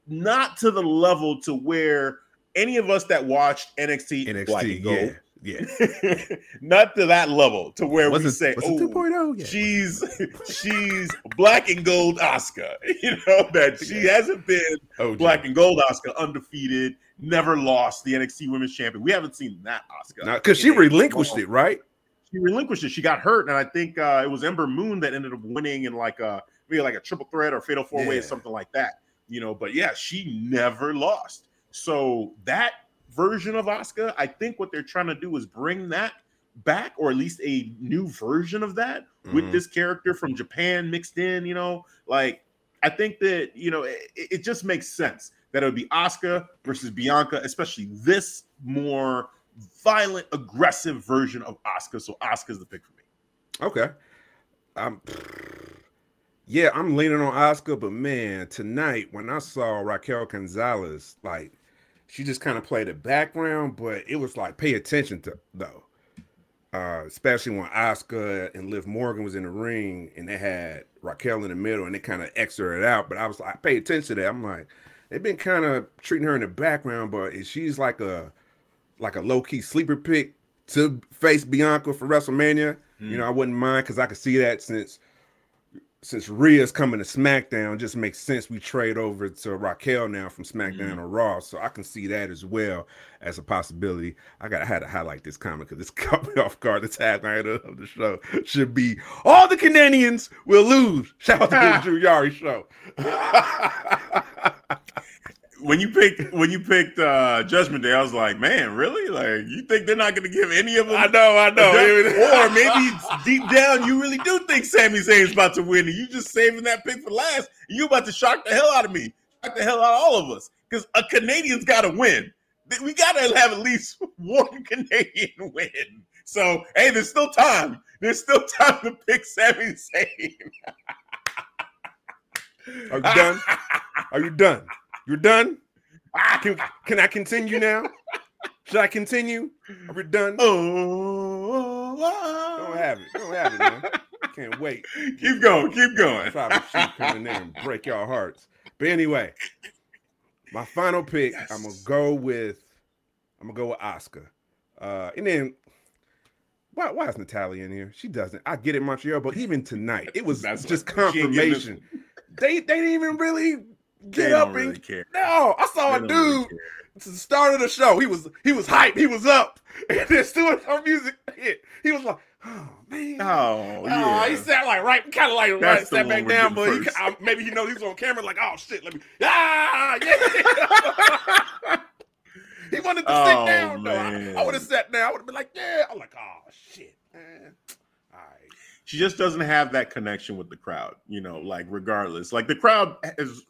not to the level to where any of us that watched NXT, NXT. Gold, Yeah. Yeah. <laughs> not to that level to where What's we it, say, oh, it 2.0? Yeah. she's she's black and gold Asuka. <laughs> You know that she hasn't been OG. black and gold Asuka, undefeated, never lost the NXT Women's Champion. We haven't seen that Asuka because she in relinquished it, right? She relinquished it. She got hurt, and I think uh, it was Ember Moon that ended up winning in like a maybe like a triple threat or fatal four way Yeah. or something like that. You know, but yeah, she never lost. So that version of Asuka, I think what they're trying to do is bring that back, or at least a new version of that with Mhm. this character from Japan mixed in. You know, like I think that you know it, it just makes sense that it would be Asuka versus Bianca, especially this more violent, aggressive version of Asuka. So Asuka's the pick for me. Okay. Um, yeah, I'm leaning on Asuka, but man, tonight when I saw Raquel Gonzalez, like she just kind of played the background, but it was like pay attention to though. Uh, especially when Asuka and Liv Morgan was in the ring and they had Raquel in the middle and they kind of it out. But I was like, pay attention to that. I'm like, they've been kind of treating her in the background, but if she's like a like a low key sleeper pick to face Bianca for WrestleMania, you know, I wouldn't mind because I could see that since since Rhea's coming to SmackDown, just makes sense we trade over to Raquel now from SmackDown mm-hmm. or Raw, so I can see that as well as a possibility. I got I had to highlight this comment because this <laughs> caught me off guard. The tagline of of the show should be "All the Canadians will lose." Shout out to the <laughs> Drew Yari show. <laughs> When you picked when you picked uh Judgment Day, I was like, man, really? Like, you think they're not going to give any of them? I know, I know. or <laughs> maybe deep down, you really do think Sami Zayn's about to win, and you just saving that pick for last. And you about to shock the hell out of me, shock the hell out of all of us, because a Canadian's got to win. We got to have at least <laughs> one Canadian win. So, hey, there's still time. There's still <laughs> time to pick Sami Zayn. Are you done? Are you done? You're done? Can, can I continue now? Should I continue? We're we done? Oh, Don't have it. Don't have it, man. Can't wait. keep going, keep going. Chief come in there and break y'all hearts. But anyway, my final pick, I'm gonna go with I'm gonna go with Asuka. Uh and then why, why is Natalya in here? She doesn't. I get it, Montreal, but even tonight, it was That's just what- she ain't getting this- confirmation. They they didn't even really get don't up really and care. no. I saw They a really dude care. to the start of the show. He was he was hype. He was up, <laughs> and then soon as our music hit, he was like, "Oh man." Oh, Oh, yeah. he sat like right, kind of like right, That's sat back down, but he. I, maybe he knows he's on camera. Like, oh shit, let me, ah, yeah. <laughs> he wanted to Oh, sit down. though. I, man. would have sat down. I would have been like, yeah. I'm like, oh shit, man. All right. she just doesn't have that connection with the crowd, you know, like regardless. Like the crowd is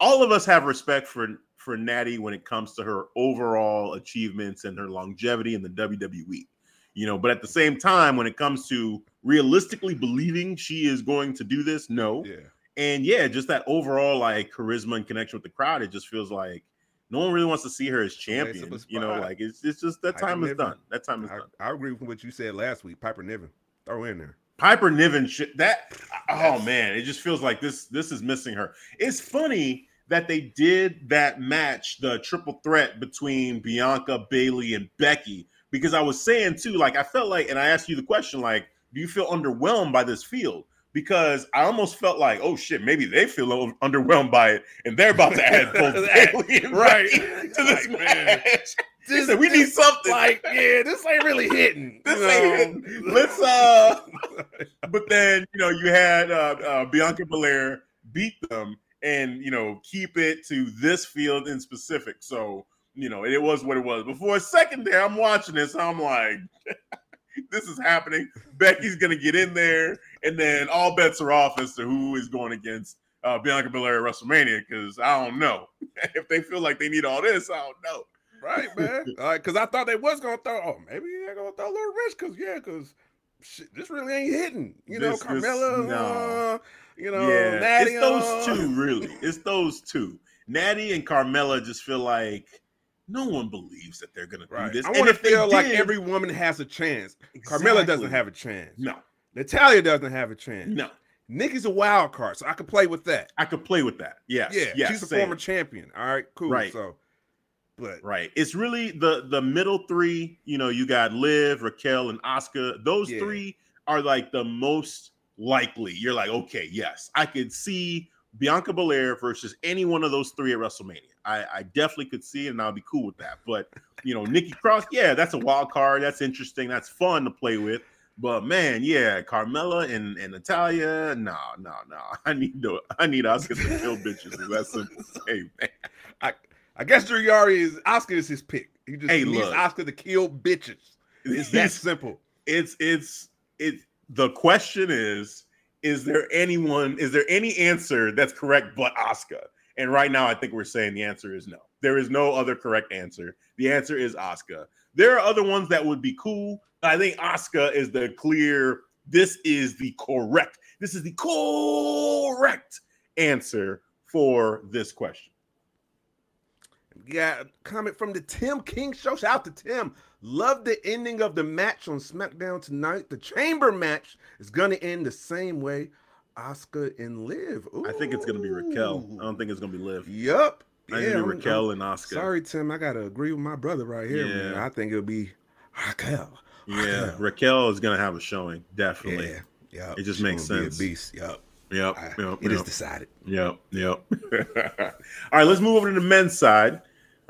all of us have respect for for Natty when it comes to her overall achievements and her longevity in the WWE. You know, but at the same time, when it comes to realistically believing she is going to do this, no. Yeah. And yeah, just that overall like charisma and connection with the crowd, it just feels like no one really wants to see her as champion. You know, like it's it's just that Piper time is Niven. done. That time is I, done. I agree with what you said last week. Piper Niven, throw in there. Piper Niven shit that oh man, it just feels like this this is missing her. It's funny that they did that match, the triple threat between Bianca, Bayley, and Becky, because I was saying too, like I felt like, and I asked you the question, like, do you feel underwhelmed by this field? Because I almost felt like, oh shit, maybe they feel o- underwhelmed by it, and they're about to add both <laughs> Bayley and Right. Becky to this Like, man. match. Said, we need something. Like, yeah, this ain't really hitting. This ain't hitting. Let's uh <laughs> but then you know you had uh, uh Bianca Belair beat them and you know keep it to this field in specific. So you know it was what it was. Before a second day, I'm watching this. I'm like, <laughs> this is happening. Becky's gonna get in there, and then all bets are off as to who is going against uh, Bianca Belair at WrestleMania. Because I don't know <laughs> if they feel like they need all this. I don't know. Right, man. <laughs> Because I thought they was gonna throw. Oh, maybe they're gonna throw a little risk. Because yeah, because this really ain't hitting. You know, This- this- Carmella. no. uh, you know, yeah, Natty, it's those uh, two really. <laughs> It's those two. Natty and Carmella just feel like no one believes that they're gonna Right. do this. I want to feel like every woman has a chance. Carmella doesn't have a chance. no, Natalya doesn't have a chance. no. Nikki's a wild card, so I could play with that. I could play with that. Yes, Yeah, yes, she's a same. former champion. All right, cool. Right. So, but Right. It's really the the middle three. You know, you got Liv, Raquel, and Asuka. Those Yeah. three are like the most likely. You're like, okay, yes, I could see Bianca Belair versus any one of those three at WrestleMania. I, I definitely could see it, and I'll be cool with that. But you know, Nikki Cross, yeah, that's a wild card. That's interesting. That's fun to play with. But man, yeah, Carmella and, and Natalya, no, no, no. <laughs> I need to I need Asuka to kill bitches. Is that simple to say, man? I I guess Drew Yari is Asuka is his pick. He just Hey, needs look. Asuka to kill bitches. It's that simple. it's it's it's the question is is there anyone is there any answer that's correct but Asuka? And right now I think we're saying the answer is no. There is no other correct answer. The answer is Asuka. There are other ones that would be cool. I think Asuka is the clear this is the correct this is the correct answer for this question. Yeah, comment from the Tim King show. Shout out to Tim. Love the ending of the match on SmackDown tonight. The chamber match is gonna end the same way. Asuka and Liv. I think it's gonna be Raquel. I don't think it's gonna be Liv. Yup. I think it'll Yeah, be Raquel I'm- and Asuka. Sorry, Tim. I gotta agree with my brother right here, man. Yeah. I think it'll be Raquel. Yeah, Raquel. Is gonna have a showing, definitely. Yeah. Yeah. It just makes sense. Be a beast. Yup. Yep. I- yep, It is yep, decided. yep. Yep. <laughs> All right, let's move over to the men's side.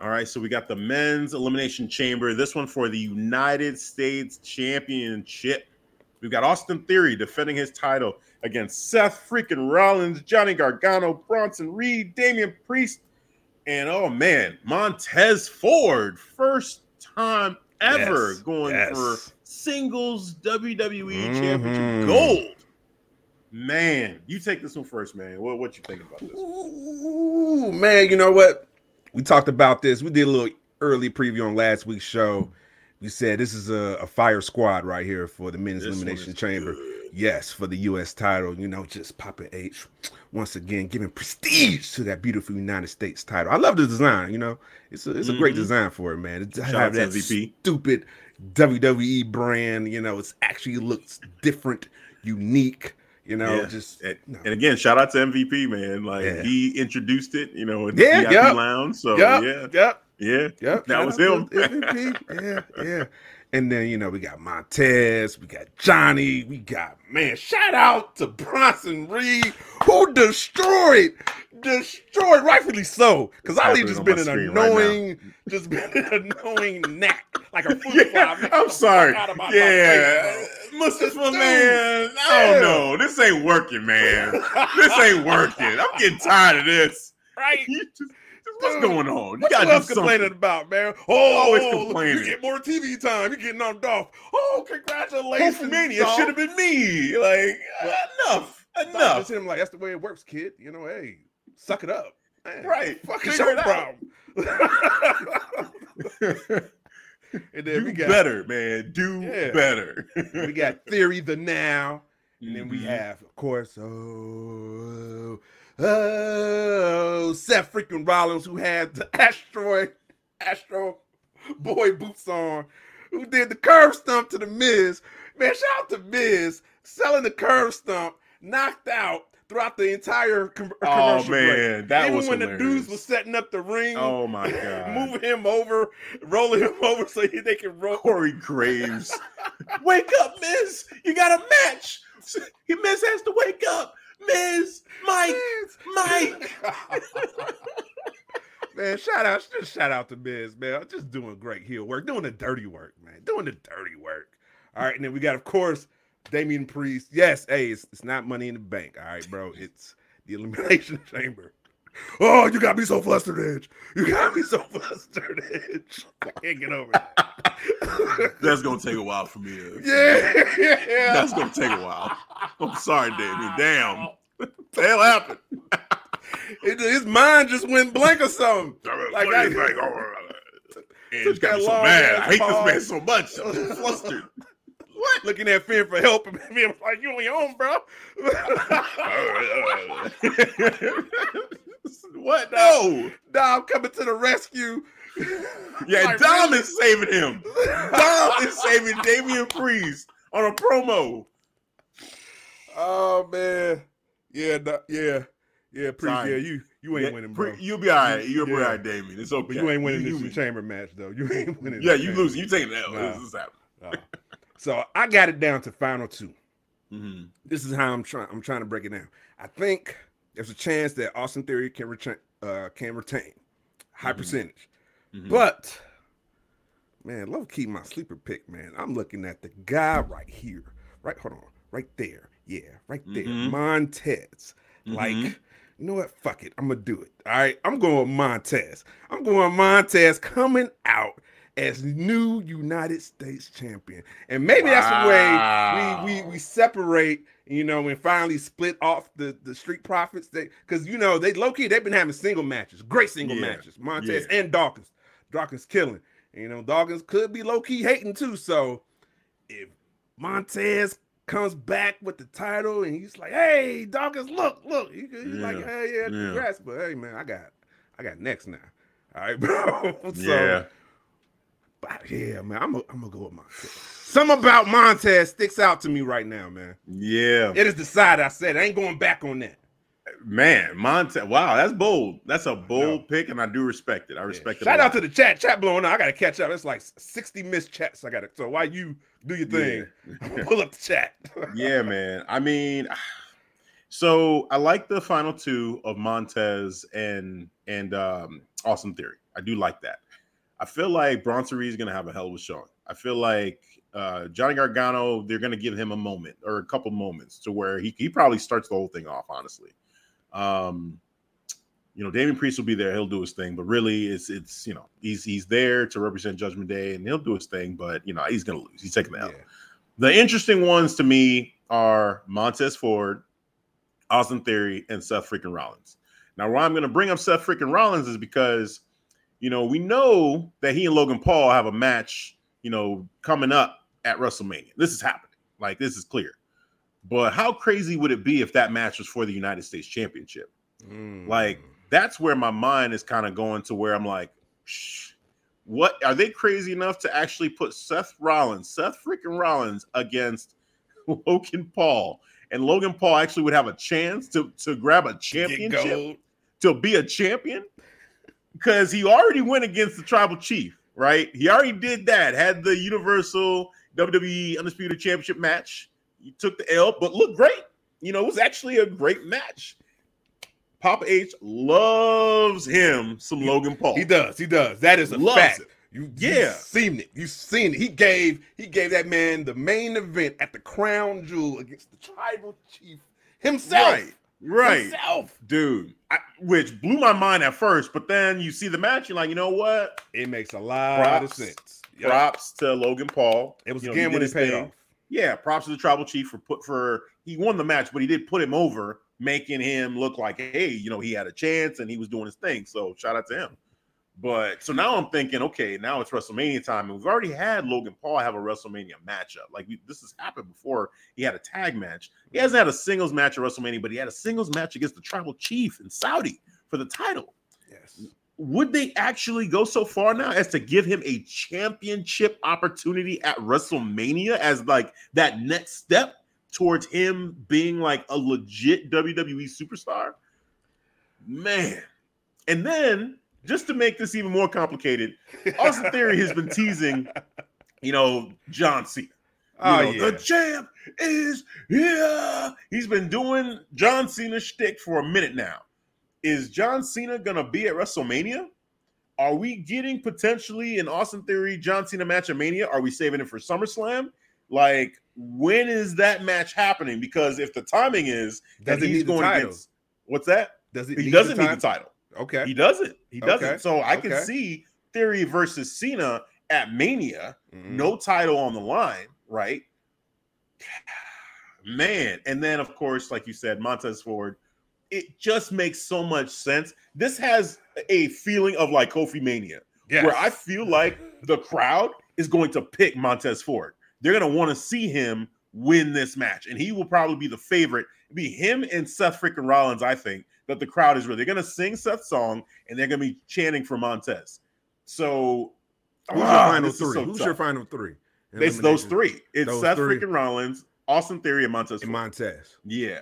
All right, so we got the men's elimination chamber. This one for the United States Championship. We've got Austin Theory defending his title against Seth freaking Rollins, Johnny Gargano, Bronson Reed, Damian Priest, and oh man, Montez Ford. First time ever Yes, going yes. for singles WWE Championship Mhm. gold. Man, you take this one first, man. What what you think about this? Ooh, man, you know what? We talked about this. We did a little early preview on last week's show. We said this is a, a fire squad right here for the men's This elimination chamber. good. Yes, for the U.S. title. You know, just Papa H once again giving prestige to that beautiful United States title. I love the design. You know, it's a, it's a great Mhm. design for it, man. It have that MVP. stupid WWE brand. You know, it's actually looks different, unique. You know, Yeah. just And, no. and again, shout out to MVP, man. Like Yeah. he introduced it, you know, in the Yeah, VIP yeah. lounge. So Yep, yeah, yep. yeah. Yep, That was him. MVP. yeah, yeah. And then, you know, we got Montez, we got Johnny, we got, man, shout out to Bronson Reed, who destroyed, destroyed, rightfully so. Because Ali just been an screen right annoying, just been an <laughs> annoying gnat, like a <laughs> fruit yeah, fly. I'm sorry. fuck out of my- my Yeah, face, Mustafa man, I don't know. This ain't working, man. this ain't working. I'm getting tired of this. right? <laughs> Just- just what's Dude, going on? You What gotta you do else complaining about, man? Oh, Always oh, complaining. You get more TV time. You're getting knocked off. Oh, congratulations. Hulkamania dog. should have been me. Like enough, enough. Just him like that's the way it works, kid. You know, hey, suck it up. Man, Right. Fucking your problem. <laughs> <laughs> and then do we got better, man. Do Yeah. better. we got Theory the Now. And then we Mhm. have, of course, oh, oh, Seth freaking Rollins, who had the <laughs> asteroid, Astro Boy boots on, who did the curve stump to the Miz. Man, shout out to Miz selling the curve stump, knocked out throughout the entire com- Oh commercial break. man, that Even was when hilarious. the dudes was setting up the ring, Oh my <laughs> god. moving him over, rolling him over so he- they can roll. Corey <laughs> Graves. wake up, Miz. You got a match. He Miz has to wake up. Miz, Mike, Mike. <laughs> man, shout out, just shout out to Miz, man. Just doing great heel work, doing the dirty work, man. Doing the dirty work. All right, and then we got, of course, Damian Priest. Yes, hey, it's, it's not money in the bank. All right, bro. It's the elimination <laughs> chamber. Oh, you got me so flustered, Edge. You got me so <laughs> flustered, Edge. I can't get over it. <laughs> That's gonna take a while for me. To, yeah, yeah. That's gonna take a while. I'm sorry, Damian. Damn. What the hell happened? It- his mind just went blank or something. Like, I- oh, Edge got me so mad. I hate this man so much. I'm flustered. What? Looking at Finn for help <laughs> and being like, you on your own, bro. <laughs> what? <laughs> No. Dom coming to the rescue. Yeah, Like, Dom really? is saving him. Dom is saving Damian Priest on a promo. Oh man. Yeah, Dom- yeah. Yeah, Priest, Sorry. yeah, you you ain't Yeah, winning, pre- bro. You'll be all right. You'll be all Yeah. right, Damian. It's okay. But you ain't winning You- this you- chamber match though. You ain't winning. Yeah, you chamber. losing. You taking that. Nah. This is happening. Uh, so I got it down to final two. Mm-hmm. This is how I'm trying. I'm trying to break it down. I think there's a chance that Austin Theory can retain. Uh, can retain high Mhm. percentage, Mhm. but man, low key my sleeper pick. Man, I'm looking at the guy right here. Right, hold on, right there. Yeah, right there. Mhm. Montez. Like, Mhm. you know what? Fuck it. I'm gonna do it. All right. I'm going Montez. I'm going Montez coming out as new United States champion. And maybe that's the way we we we separate, you know, and finally split off the the street profits. They because you know they low key they've been having single matches, great single Yeah, matches. Montez yeah. and Dawkins. Dawkins killing. You know, Dawkins could be low key hating too. So if Montez comes back with the title and he's like, "Hey, Dawkins, look, look," he, he's like, Yeah, "Hey, yeah, yeah. congrats, but hey, man, I got, I got next now." All right, <laughs> bro. so, yeah. But yeah, man, I'm gonna I'm gonna go with Montez. Something about Montez sticks out to me right now, man. Yeah. It is decided. I said I ain't going back on that. Man, Montez. Wow, that's bold. That's a bold pick, and I do respect it. I respect it. Shout out to the chat. Chat blowing up. I gotta catch up. It's like 60 missed chats. I gotta. So why you do your thing, <laughs> Yeah. pull up the chat. <laughs> yeah, man. I mean, <sighs> so I like the final two of Montez and and um Awesome Theory. I do like that. I feel like Bronson Reed is gonna have a hell of a showing. I feel like uh Johnny Gargano, they're gonna give him a moment or a couple moments to where he, he probably starts the whole thing off, honestly. Um you know, Damian Priest will be there, he'll do his thing, but really it's it's you know, he's he's there to represent Judgment Day and he'll do his thing, but you know, he's gonna lose. He's taking the L. Yeah. The interesting ones to me are Montez Ford, Austin Theory, and Seth freaking Rollins. Now, why I'm going to bring up Seth freaking Rollins is because, you know, we know that he and Logan Paul have a match, you know, coming up at WrestleMania. This is happening. Like, this is clear. But how crazy would it be if that match was for the United States Championship? Mm. Like, that's where my mind is kind of going to where I'm like, Shh, what are they crazy enough to actually put Seth Rollins, Seth freaking Rollins against <laughs> Logan Paul? And Logan Paul actually would have a chance to, to grab a championship to be a champion because he already went against the tribal chief, right? He already did that. Had the Universal WWE Undisputed Championship match. He took the L, but looked great. You know, it was actually a great match. Papa H loves him some Logan Paul. He does. He does. That is a Loves fact. it. You, Yeah. you've seen it. You've seen it. He gave he gave that man the main event at the Crown Jewel against the tribal chief himself. Right, right. Himself. dude. I, which blew my mind at first, but then you see the match, you're like, you know what? It makes a lot Props. of sense. Yep. Props to Logan Paul. It was You know, again he when it paid thing. off. Yeah, props to the tribal chief for put for he won the match, but he did put him over, making him look like, hey, you know, he had a chance and he was doing his thing. So shout out to him. But so now I'm thinking, okay, now it's WrestleMania time, and we've already had Logan Paul have a WrestleMania matchup. Like we, this has happened before. He had a tag match. He mm-hmm. hasn't had a singles match at WrestleMania, but he had a singles match against the tribal chief in Saudi for the title Yes. would they actually go so far now as to give him a championship opportunity at WrestleMania as like that next step towards him being like a legit WWE superstar? Man. And then just to make this even more complicated, Austin Theory has been teasing, you know, John Cena. You Oh, know, yeah. The champ is here. He's been doing John Cena shtick for a minute now. Is John Cena gonna be at WrestleMania? Are we getting potentially an Austin Theory John Cena match at Mania? Are we saving it for SummerSlam? Like, when is that match happening? Because if the timing is that Does it he's need the going title? against what's that? Does it He need doesn't the need the title? Okay. He doesn't. He doesn't. Okay. So I can see Theory versus Cena at Mania Mhm. no title on the line, right? <sighs> Man, and then of course, like you said, Montez Ford, it just makes so much sense. This has a feeling of like Kofi Mania, Yes. where I feel like the crowd is going to pick Montez Ford. They're going to want to see him win this match, and he will probably be the favorite. It'd be him and Seth freaking Rollins. I think that the crowd is really. They're going to sing Seth's song, and they're going to be chanting for Montez. So, Who's ah, your final three? so Who's tough. your final three? It's those three. It's Those Seth three. freaking Rollins, Austin Theory, and Montez. And Montez. yeah,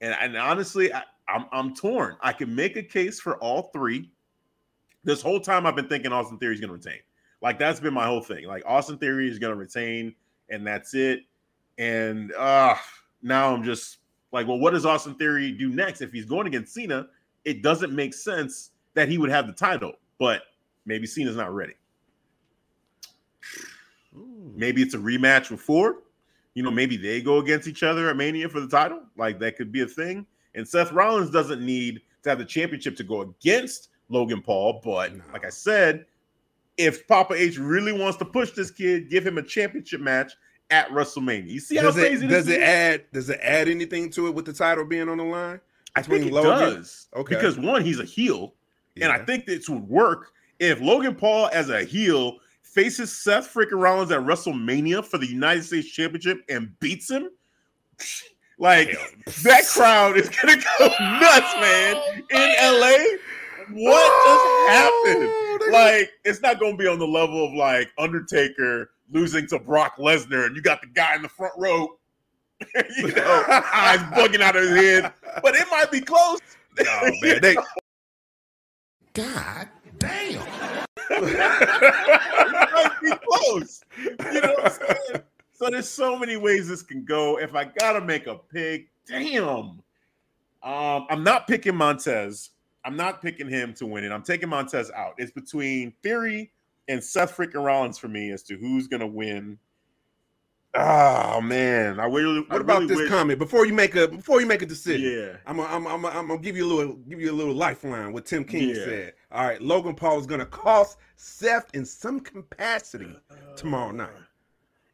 and and honestly, I, I'm I'm torn. I can make a case for all three. This whole time, I've been thinking Austin Theory is going to retain. Like that's been my whole thing. Like Austin Theory is going to retain, and that's it. And uh now I'm just like, well, what does Austin Theory do next? If he's going against Cena, it doesn't make sense that he would have the title. But maybe Cena's not ready. Maybe it's a rematch with Ford. You know, maybe they go against each other at Mania for the title. Like that could be a thing. And Seth Rollins doesn't need to have the championship to go against Logan Paul. But No. like I said, if Papa H really wants to push this kid, give him a championship match at WrestleMania. You see how Does crazy it this does it is? add does it add anything to it with the title being on the line? I think it Logan? does. Okay. Because one, he's a heel. And I think this would work if Logan Paul, as a heel, faces Seth freaking Rollins at WrestleMania for the United States Championship and beats him. <laughs> Like that crowd is gonna go <laughs> nuts, man. In LA, what just happened? Oh, Like, it's not gonna be on the level of like Undertaker losing to Brock Lesnar, and you got the guy in the front row, <laughs> you <laughs> know, eyes bugging out of his head. But it might be close. <laughs> Oh, man, they- God damn. it might be close. You know what I'm saying? So there's so many ways this can go. If I gotta make a pick, damn. Um, I'm not picking Montez. I'm not picking him to win it. I'm taking Montez out. It's between Theory and Seth freaking Rollins for me as to who's gonna win. Oh man, I really. I What about really this wish- comment before you make a before you make a decision? Yeah. I'm gonna I'm, I'm, I'm gonna give you a little give you a little lifeline. What Tim King Yeah. said. All right, Logan Paul is gonna cost Seth in some capacity uh, tomorrow night.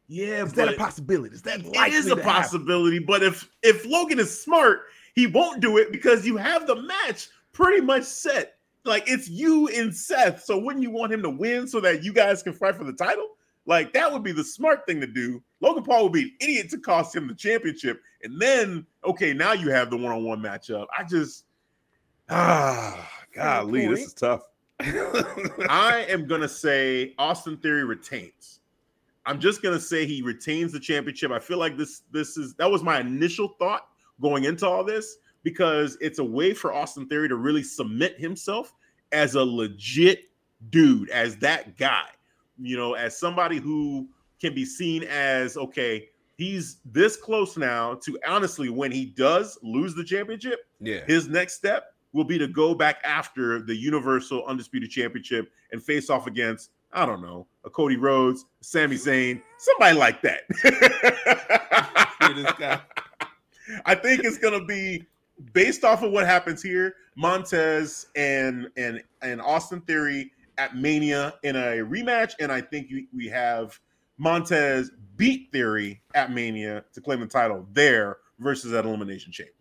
Yeah, Is that a possibility? Is that It is a to happen? possibility, but if if Logan is smart, he won't do it because you have the match pretty much set. Like it's you and Seth. So wouldn't you want him to win so that you guys can fight for the title? Like that would be the smart thing to do. Logan Paul would be an idiot to cost him the championship, and then okay, now you have the one-on-one matchup. I just <sighs> ah, golly, this is tough. <laughs> I am gonna say Austin Theory retains. I'm just gonna say he retains the championship. I feel like this this is that was my initial thought going into all this because it's a way for Austin Theory to really submit himself as a legit dude, as that guy. you know, as somebody who can be seen as okay, he's this close now to honestly when he does lose the championship, Yeah. his next step will be to go back after the Universal Undisputed Championship and face off against, I don't know, a Cody Rhodes, Sami Zayn, somebody like that. <laughs> I think it's gonna be based off of what happens here, Montez and and and Austin Theory at Mania in a rematch, and I think we, we have Montez beat Theory at Mania to claim the title there versus at Elimination Chamber.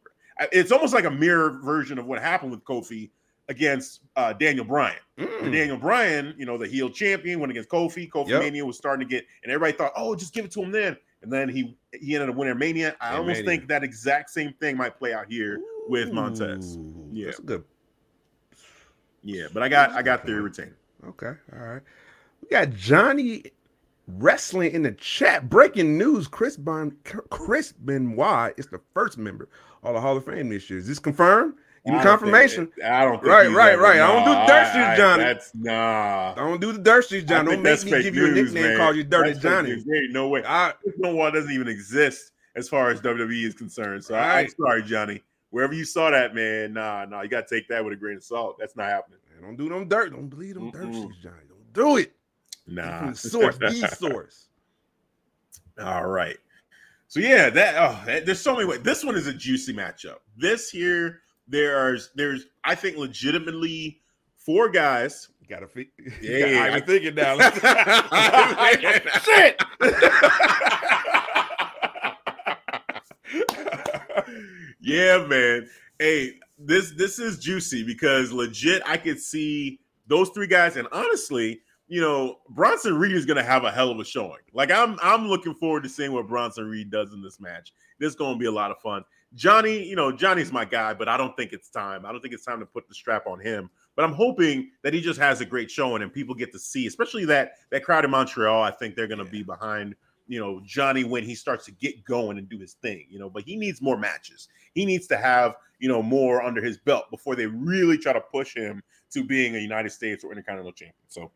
It's almost like a mirror version of what happened with Kofi against uh, Daniel Bryan. Mm. Daniel Bryan, you know, the heel champion, went against Kofi. Kofi Yep. Mania was starting to get, and everybody thought, oh, just give it to him then. And then he he ended up winning Mania. I Yeah, almost Mania. think that exact same thing might play out here with Montez. Yeah. That's good. Yeah, but I got I got theory retained. Okay. All right. We got Johnny wrestling in the chat. Breaking news: Chris Bon Chris Benoit is the first member of the Hall of Fame this year. Is this confirmed? I don't confirmation. I don't Right, right, right. I don't do nah, dirt sheets, I- I- Johnny. That's nah. I Don't do the dirt sheets, John. I Don't make me give you a nickname man. called you Dirty That's Johnny. There ain't no way. I, No one doesn't even exist as far as WWE is concerned. So I, I'm sorry, Johnny. Wherever you saw that, man, nah, nah, you got to take that with a grain of salt. That's not happening. man, don't do them dirt. Don't believe them sheets, Johnny. Don't do it. Nah. Source, the <laughs> source. All right. So yeah, that oh, that- there's so many ways. This one is a juicy matchup. This here, there's there's I think legitimately four guys. Gotta <laughs> think. Yeah, Yeah, I- I'm thinking now. <laughs> Shit. <laughs> yeah, man. Hey, this this is juicy because legit, I could see those three guys, and honestly, you know, Bronson Reed is gonna have a hell of a showing. Like I'm I'm looking forward to seeing what Bronson Reed does in this match. This is gonna be a lot of fun. Johnny, you know, Johnny's my guy, but I don't think it's time. I don't think it's time to put the strap on him. But I'm hoping that he just has a great showing and people get to see, especially that that crowd in Montreal. I think they're gonna be behind, you know, Johnny when he starts to get going and do his thing, you know. But he needs more matches. He needs to have, you know, more under his belt before they really try to push him to being a United States or Intercontinental champion. So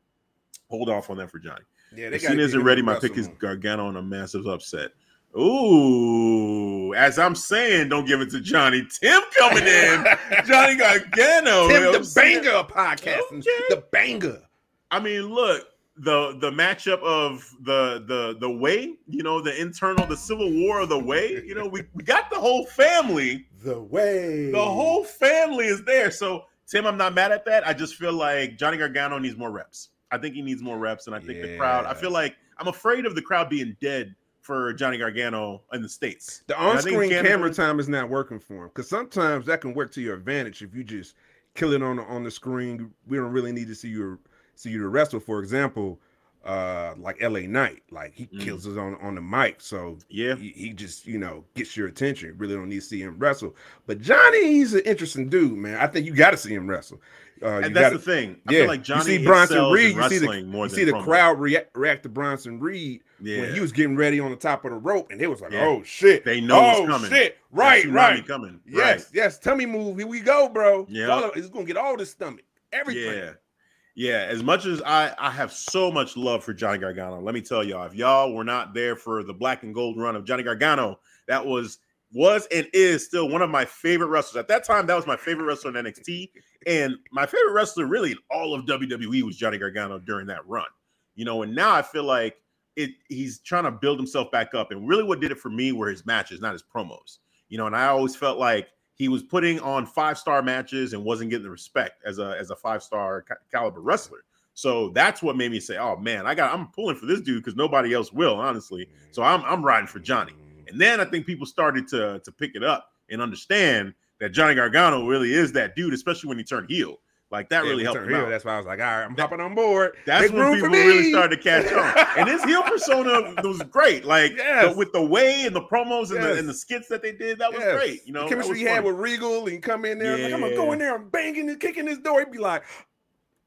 hold off on that for Johnny. yeah, As soon as they're ready, my pick is Gargano on a massive upset. Ooh, as I'm saying, don't give it to Johnny. Tim coming in. <laughs> Johnny Gargano. Tim I'm the banger podcast. Okay. The banger. I mean, look, the the matchup of the the the way, you know, the internal, the civil war of the way, you know, we, we got the whole family. The way. The whole family is there. So Tim, I'm not mad at that. I just feel like Johnny Gargano needs more reps. I think he needs more reps, and I think the crowd. I feel like I'm afraid of the crowd being dead for Johnny Gargano in the states. The And I think on-screen Canada- camera time is not working for him because sometimes that can work to your advantage if you just kill it on the on the screen. We don't really need to see you see you to wrestle. For example, uh, like L.A. Knight, like he Mm. kills us on on the mic, so Yeah, he, he just you know gets your attention. Really don't need to see him wrestle. But Johnny, he's an interesting dude, man. I think you got to see him wrestle. Uh, and that's gotta- the thing. I yeah, feel like Johnny you see Bronson Reed, you see the more you see the crowd react, react to Bronson Reed Yeah, when he was getting ready on the top of the rope, and it was like, Yeah. oh shit, They know oh it's coming. shit, right, right, coming. yes, yes, tummy move, here we go, bro. Yeah. it's gonna get all the stomach, everything. Yeah. Yeah, as much as I I have so much love for Johnny Gargano, let me tell y'all, if y'all were not there for the black and gold run of Johnny Gargano, that was was and is still one of my favorite wrestlers. At that time, that was my favorite wrestler in NXT, and my favorite wrestler really in all of WWE was Johnny Gargano during that run. You know, and now I feel like it he's trying to build himself back up. And really what did it for me were his matches, not his promos. You know, and I always felt like he was putting on five star matches and wasn't getting the respect as a as a five star ca- caliber wrestler. So that's what made me say, "Oh man, I got I'm pulling for this dude because nobody else will, honestly." So I'm I'm riding for Johnny. And then I think people started to to pick it up and understand that Johnny Gargano really is that dude, especially when he turned heel. Like that Yeah, really helped him out. That's why I was like, all right, I'm That- hopping on board. That's Make when people really started to catch on. <laughs> And his heel persona was great. Like Yes. but with the way and the promos and, Yes. the, and the skits that they did, that was Yes. great. You know, the chemistry he had with Regal, and come in there, like, I'm gonna go in there and banging and kicking his door. He'd be like,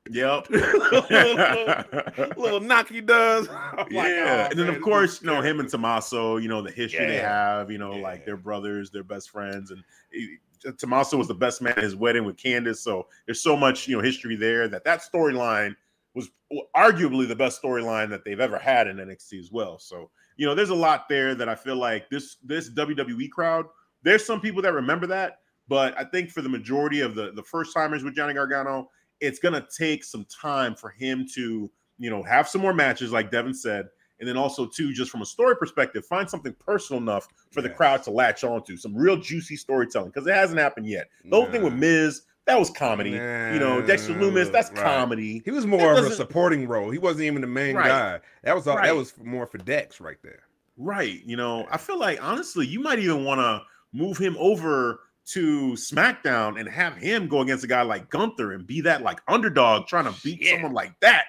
Yep. <laughs> little knock he does. <laughs> I'm like, yeah, oh, and then man, of course, you know him and Tommaso. You know the history they have. You know, like Yeah. they're brothers, they're best friends, and he, Tommaso was the best man at his wedding with Candice. So there's so much you know history there that that storyline was arguably the best storyline that they've ever had in NXT as well. So you know, there's a lot there that I feel like this this WWE crowd. There's some people that remember that, but I think for the majority of the the first timers with Johnny Gargano, it's gonna take some time for him to you know have some more matches, like Devin said, and then also too, just from a story perspective, find something personal enough for the crowd to latch onto, some real juicy storytelling because it hasn't happened yet. The whole thing with Nah. Miz, that was comedy. you know, Dexter Nah, Lumis, that's right. comedy. He was That more of a supporting role. He wasn't even the main Right. guy. That was all, Right. that was more for Dex right there. Right. You know, I feel like honestly, you might even want to move him over to SmackDown and have him go against a guy like Gunther and be that like underdog trying to beat Yeah. someone like that.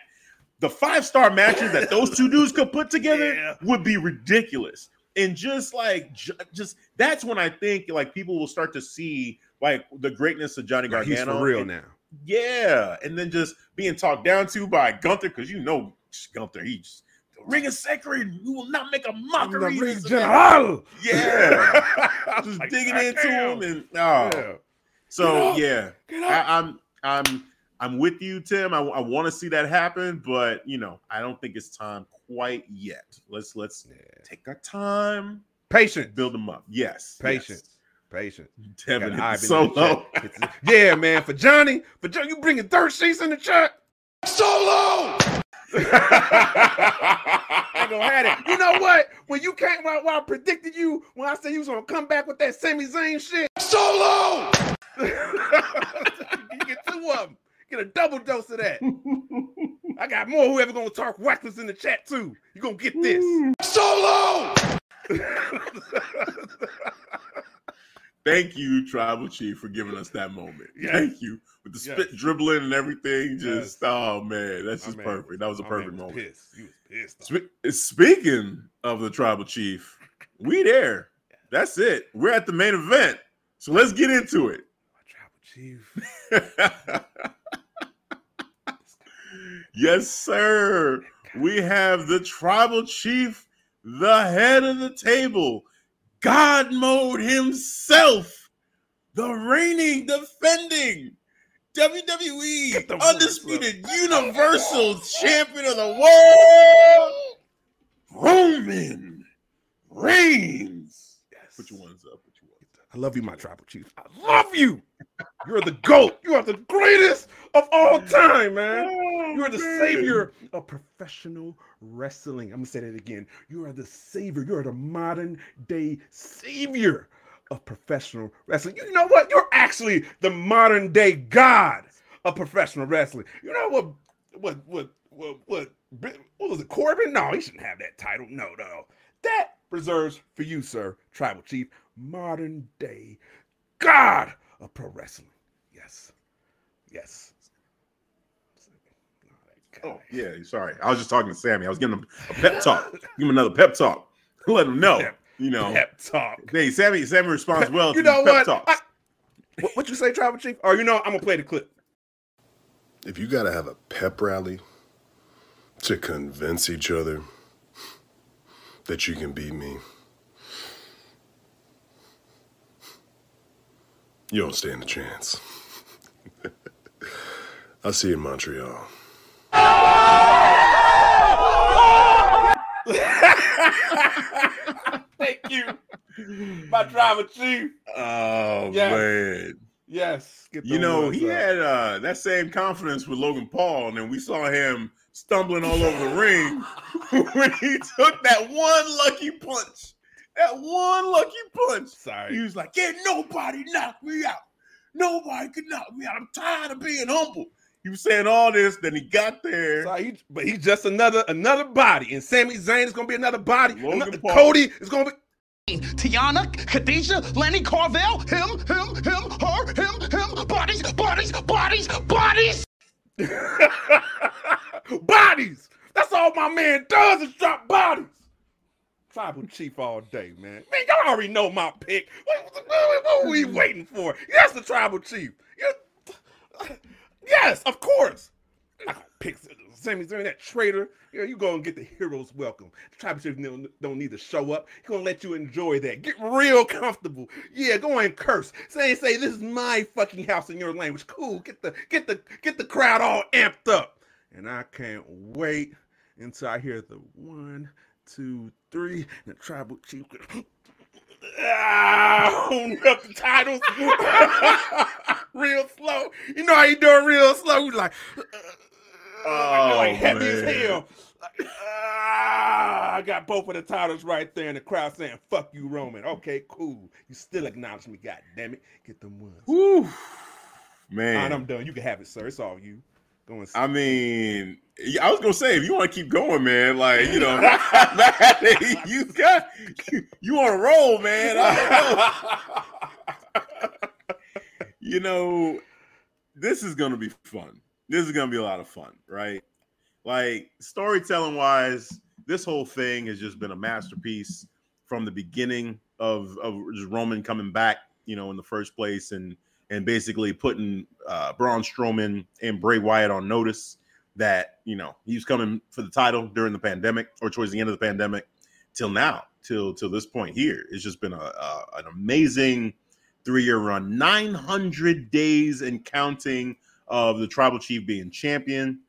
The five star matches that those two dudes could put together <laughs> Yeah. would be ridiculous. And just like, just that's when I think like people will start to see like the greatness of Johnny Like, he's for real and- now. yeah, and then just being talked down to by Gunther because you know Gunther, he just the ring is sacred. We will not make a mockery. The this. General. Yeah, <laughs> <laughs> just Like, digging God into damn. him and oh, Yeah. so Get yeah, Get up. I, I'm I'm I'm with you, Tim. I, I want to see that happen, but you know, I don't think it's time quite yet. Let's let's Yeah. take our time, Patient. build them up. Yes, Patience. Patience. yes. Devin Got hit the in the solo. yeah, man. For Johnny, for Johnny, you bringing third sheets in the chat. Solo! I gonna have it. You know what? When you came, while, while I predicted you, when I said you was gonna come back with that Sami Zayn shit, Solo! <laughs> you get two of them. Get a double dose of that. I got more whoever gonna talk reckless in the chat too. You gonna get this. Solo! <laughs> Thank you, Tribal Chief, for giving us that moment. Yes. Thank you. With the Yes. spit dribbling and everything. Just, Yes. oh, man. That's just man perfect. That was a perfect was moment. Pissed. You was pissed. off. Eh, speaking of the Tribal Chief, we there. <laughs> That's it. We're at the main event. So let's get into it. My tribal chief. <laughs> yes, sir. We have the Tribal Chief, the head of the table, God mode himself, the reigning, defending WWE undisputed Universal Champion of the world, Roman Reigns. Yes. Put your ones up. Put your ones up. I love you, my tribal chief. I love you. You're the GOAT. You are the greatest of all time, man. Oh, you are the man. savior of professional wrestling. I'm gonna say that again. You are the savior. You are the modern day savior of professional wrestling. You know what? You're actually the modern day god of professional wrestling. You know what? What? What? What? What? What was it? Corbin? No, he shouldn't have that title. No, no. That reserves for you, sir, tribal chief. Modern day god of pro wrestling. Yes. Yes. Oh, yeah, sorry. I was just talking to Sami. I was giving him a pep talk. Give him another pep talk. <laughs> Let him know. Pep- You know. Pep talk. Hey, Sami, Sami responds well to you know these what? I- what? What you say, tribal chief? Or you know, I'm gonna play the clip. If you gotta have a pep rally to convince each other that you can beat me, you don't stand a chance. <laughs> I'll see you in Montreal. <laughs> Thank you, my tribal chief. Oh Yes. man. Yes. Get You know, he up. had uh that same confidence with Logan Paul, and then we saw him stumbling all over the ring <laughs> when he took that one lucky punch. That one lucky punch. Sorry. He was like, Can't nobody knock me out. Nobody could knock me out. I'm tired of being humble. He was saying all this, then he got there. Sorry, he- but he's just another another body, and Sami Zayn is gonna be another body. Another- Cody is gonna be. Tiana, Khadijah, Lenny Carvel, him, him, him, her, him, him, bodies, bodies, bodies, bodies. <laughs> bodies. That's all my man does is drop bodies. Tribal chief all day, man. Man, y'all already know my pick. What, what, what- what are we mm. waiting for? Yes, the tribal chief. You- yes, of course. I gonna pick Sami Zayn, that traitor. Yeah, you gonna get the hero's welcome. The tribal chief don't, don't need to show up. He gonna let you enjoy that. Get real comfortable. Yeah, go and curse. Say say this is my fucking house in your language. Cool. Get the get the get the crowd all amped up. and I can't wait until I hear the one, two, three, and the tribal chief. Ah, holding up the titles <laughs> real slow. You know how you doing real slow? Like, Oh, like heavy as hell. Like, ah, I got both of the titles right there, and the crowd saying, "Fuck you, Roman." Okay, cool. You still acknowledge me, god damn it. Get them ones. Whew. Man, right, I'm done. You can have it, sir. It's all you. Go and I mean, I was gonna say if you want to keep going, man, like you know, <laughs> you got you, you on a roll, man. Know. <laughs> you know, this is gonna be fun. This is gonna be a lot of fun, right? Like storytelling wise, this whole thing has just been a masterpiece from the beginning of of just Roman coming back, you know, in the first place, and and basically putting uh, Braun Strowman and Bray Wyatt on notice that you know he was coming for the title during the pandemic or towards the end of the pandemic till now, till till this point here. It's just been a, a an amazing three year run, nine hundred days and counting of the Tribal Chief being champion.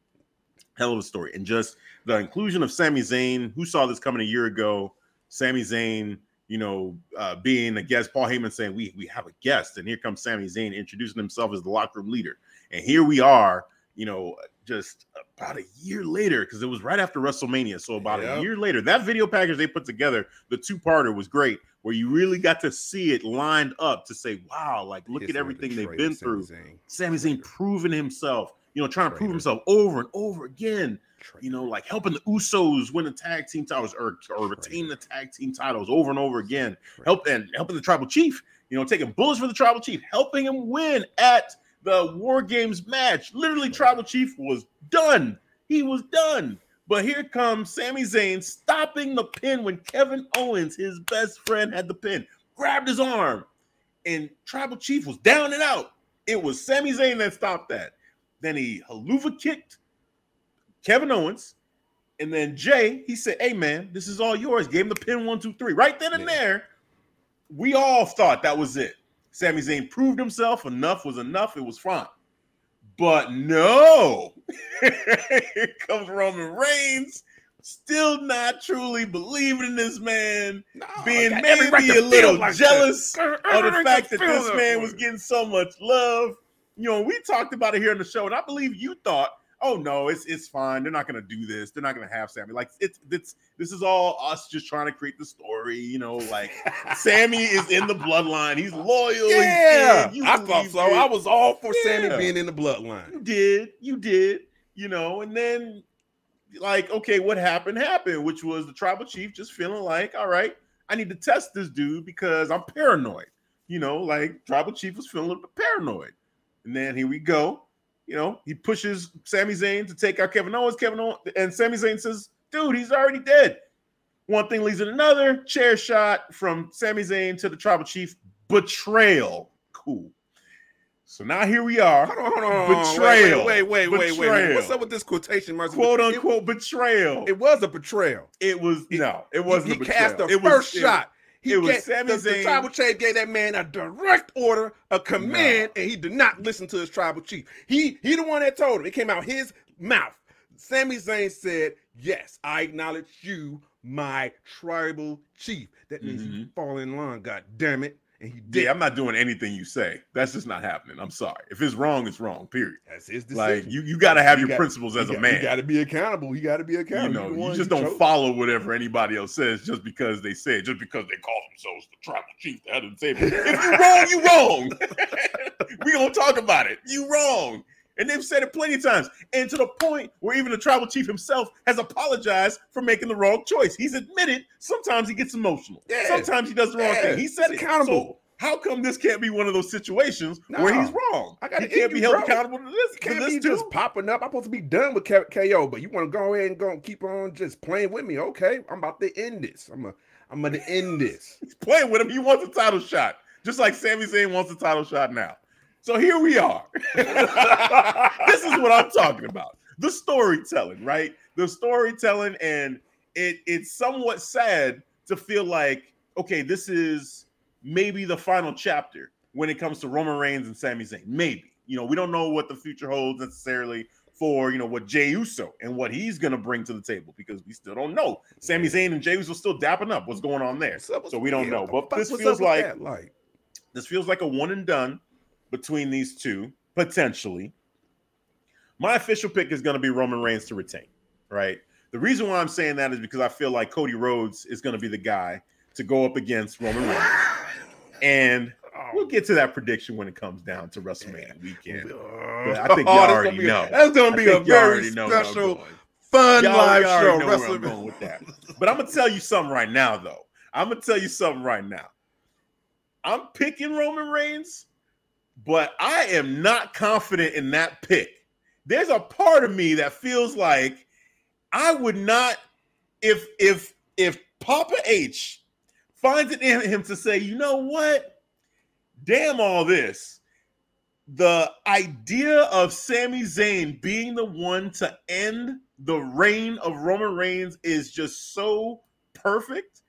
Hell of a story, and just the inclusion of Sami Zayn. Who saw this coming a year ago? Sami Zayn you know, uh, being a guest, Paul Heyman saying we we have a guest, and here comes Sami Zayn introducing himself as the locker room leader, and here we are, you know, just about a year later because it was right after WrestleMania, so about Yep. a year later, that video package they put together, the two parter was great, where you really got to see it lined up to say, wow, like look at of the everything they've been Sami through. Zayn. Sami Zayn proving himself, you know, trying to prove himself over and over again. You know, like helping the Usos win the tag team titles or, or retain the tag team titles over and over again. Help and helping the tribal chief, you know, taking bullets for the tribal chief, helping him win at the War Games match. Literally, tribal chief was done. He was done. But here comes Sami Zayn stopping the pin when Kevin Owens, his best friend, had the pin, grabbed his arm, and tribal chief was down and out. It was Sami Zayn that stopped that. Then he Helluva kicked Kevin Owens, and then Jey, he said, Hey man, this is all yours. Gave him the pin one, two, three. Right then and Yeah. there, we all thought that was it. Sami Zayn proved himself. Enough was enough. It was fine. But no, here <laughs> comes Roman Reigns, still not truly believing in this man, No, being I got every maybe right a little like jealous that. of the fact that this man was getting so much love. You know, we talked about it here on the show, and I believe you thought, "Oh no, it's it's fine. They're not to do this. They're not to have Sami. Like it's it's this is all us just trying to create the story. You know, like <laughs> Sami is in the bloodline. He's loyal. Yeah, you I thought so. it. I was all for Sami being in the bloodline. You did, you did, you know, and then like, okay, what happened happened, which was the tribal chief just feeling like, all right, I need to test this dude because I'm paranoid. You know, like tribal chief was feeling a little bit paranoid. And then here we go. You know, he pushes Sami Zayn to take out Kevin Owens. Kevin Owens and Sami Zayn says, dude, he's already dead. One thing leads to another. Chair shot from Sami Zayn to the tribal chief. Betrayal. Cool. So now here we are. Hold on, hold on. Betrayal. Wait, wait, wait, wait, wait. What's up with this quotation marks? quote It- unquote betrayal. It, It, was a betrayal. It was no, it wasn't He, cast the betrayal. It was- first it- shot. He it was gave- the, the tribal chief gave that man a direct order, a command, and he did not listen to his tribal chief. He he the one that told him. It came out his mouth. Sami Zayn said, "Yes, I acknowledge you, my tribal chief." That means you mm-hmm. fall in line. God damn it! And he did. Yeah, I'm not doing anything you say. That's just not happening. I'm sorry. If it's wrong, it's wrong. Period. That's his decision. Like you, you got to have You your got- principles as a man. You got to be accountable. You got to be accountable. you know, you just don't chose- follow whatever anybody else says just because they say it, just because they call themselves the tribal chief, the head of the table. if you're wrong, you wrong. <laughs> we gonna talk about it. You wrong. And they've said it plenty of times. And to the point where even the tribal chief himself has apologized for making the wrong choice. He's admitted sometimes he gets emotional. Yeah. Sometimes he does the wrong Yeah. thing. He said He's it. accountable. So how come this can't be one of those situations where he's wrong? I gotta he can't be held bro. accountable to this. Can't this be too? just popping up. I'm supposed to be done with K- KO, but you want to go ahead and go and keep on just playing with me. Okay, I'm about to end this. I'm a, I'm gonna end this. He's playing with him. He wants a title shot, just like Sami Zayn wants a title shot now. So here we are. <laughs> this is what I'm talking about. The storytelling, right? The storytelling, and it it's somewhat sad to feel like, okay, this is maybe the final chapter when it comes to Roman Reigns and Sami Zayn. Maybe. You know, we don't know what the future holds necessarily for you know what Jey Uso and what he's gonna bring to the table because we still don't know. Sami Zayn and Jey Uso still dapping up. What's going on there? What's up with- So we don't know. But this feels like like this feels like a one and done between these two potentially. My official pick is going to be Roman Reigns to retain. Right. The reason why I'm saying that is because I feel like Cody Rhodes is going to be the guy to go up against Roman Reigns, and oh. we'll get to that prediction when it comes down to WrestleMania weekend. Uh, but I think Oh, <laughs> y'all already know. That's gonna be a very already know where I'm special, fun Y'all- live show. already know where I'm going with that. But I'm gonna tell you something right now, though. I'm gonna tell you something right now. I'm picking Roman Reigns, but I am not confident in that pick. There's a part of me that feels like I would not, if if if Papa H finds it in him to say, you know what, damn all this. The idea of Sami Zayn being the one to end the reign of Roman Reigns is just so perfect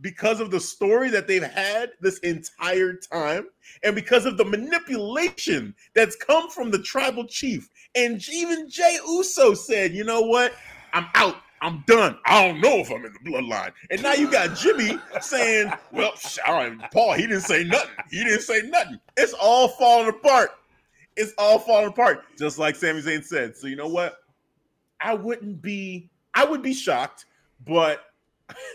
because of the story that they've had this entire time and because of the manipulation that's come from the tribal chief. And even Jey Uso said, you know what? I'm out. I'm done. I don't know if I'm in the bloodline. And now you got Jimmy saying, well, all right, Paul, he didn't say nothing. He didn't say nothing. It's all falling apart. It's all falling apart, just like Sami Zayn said. So you know what? I wouldn't be, I would be shocked, but <laughs>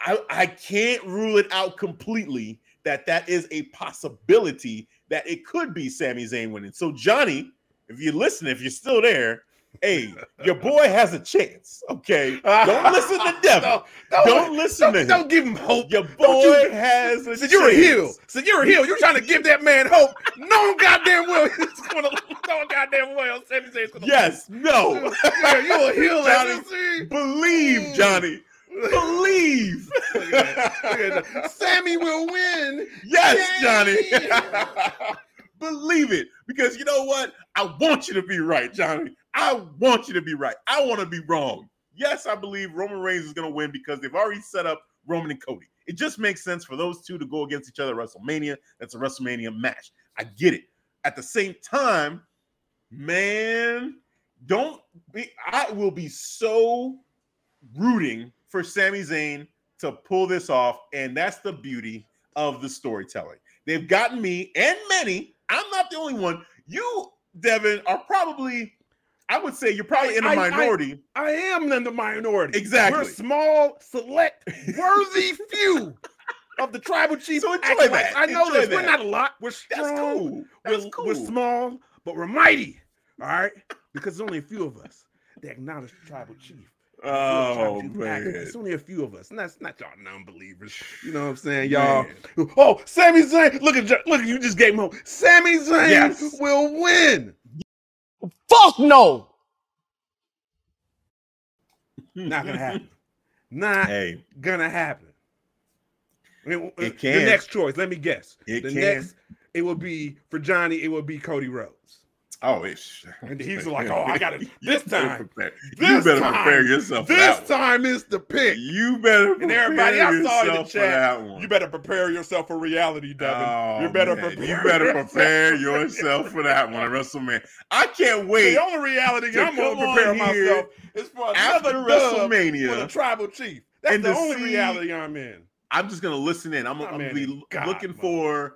I, I can't rule it out completely that that is a possibility that it could be Sami Zayn winning. So Johnny, if you listen, if you're still there, hey, your <laughs> boy has a chance. Okay, don't listen to <laughs> Devin. Don't, Don't listen to don't, him. don't give him hope. Your boy you- has a So you're a heel. So you're a heel. You're trying to give that man hope. No goddamn well he's <laughs> gonna. No goddamn well Sami Zayn's gonna. Yes, no. Yeah, you a heel, Johnny. Believe Johnny. Believe. Sami will win. Yes, Yay! Johnny. <laughs> Believe it. Because you know what? I want you to be right, Johnny. I want you to be right. I want to be wrong. Yes, I believe Roman Reigns is going to win because they've already set up Roman and Cody. It just makes sense for those two to go against each other at WrestleMania. That's a WrestleMania match. I get it. At the same time, man, don't be. I will be so rooting for Sami Zayn to pull this off, and that's the beauty of the storytelling. They've gotten me and many. I'm not the only one. You, Devin, are probably. I would say you're probably in a minority. I am in the minority. Exactly. We're small, select, worthy few of the tribal chiefs. <laughs> So enjoy that. I know Enjoy this. We're not a lot. We're That's strong. cool. That's we're, cool. we're small, but we're mighty. All right, because there's only a few of us that acknowledge the tribal chief. Oh man. It's only a few of us, and that's not y'all non-believers. You know what I'm saying, y'all? <laughs> Oh, Sami Zayn! Look at look, you just gave him hope. Sami Zayn Yes. will win. Fuck no. Not gonna <laughs> happen. Not Hey, gonna happen. I mean, uh, It The next choice, let me guess. It the can. next, it will be for Johnny. It will be Cody Rhodes. Oh, it's And he's <laughs> like, "Oh, I got it this <laughs> time, prepare- this you better time, prepare yourself. for This that one. time is the pick. You better And everybody, prepare I saw in the yourself for chat. that one. You better prepare yourself for reality, Devin. Oh, you better man. prepare. You better <laughs> yourself. prepare yourself for that one WrestleMania. I can't wait The only reality to I'm gonna prepare myself is for another dub for the tribal chief. That's the only see- reality I'm in. I'm just gonna listen in. I'm, I'm gonna be God, looking man. for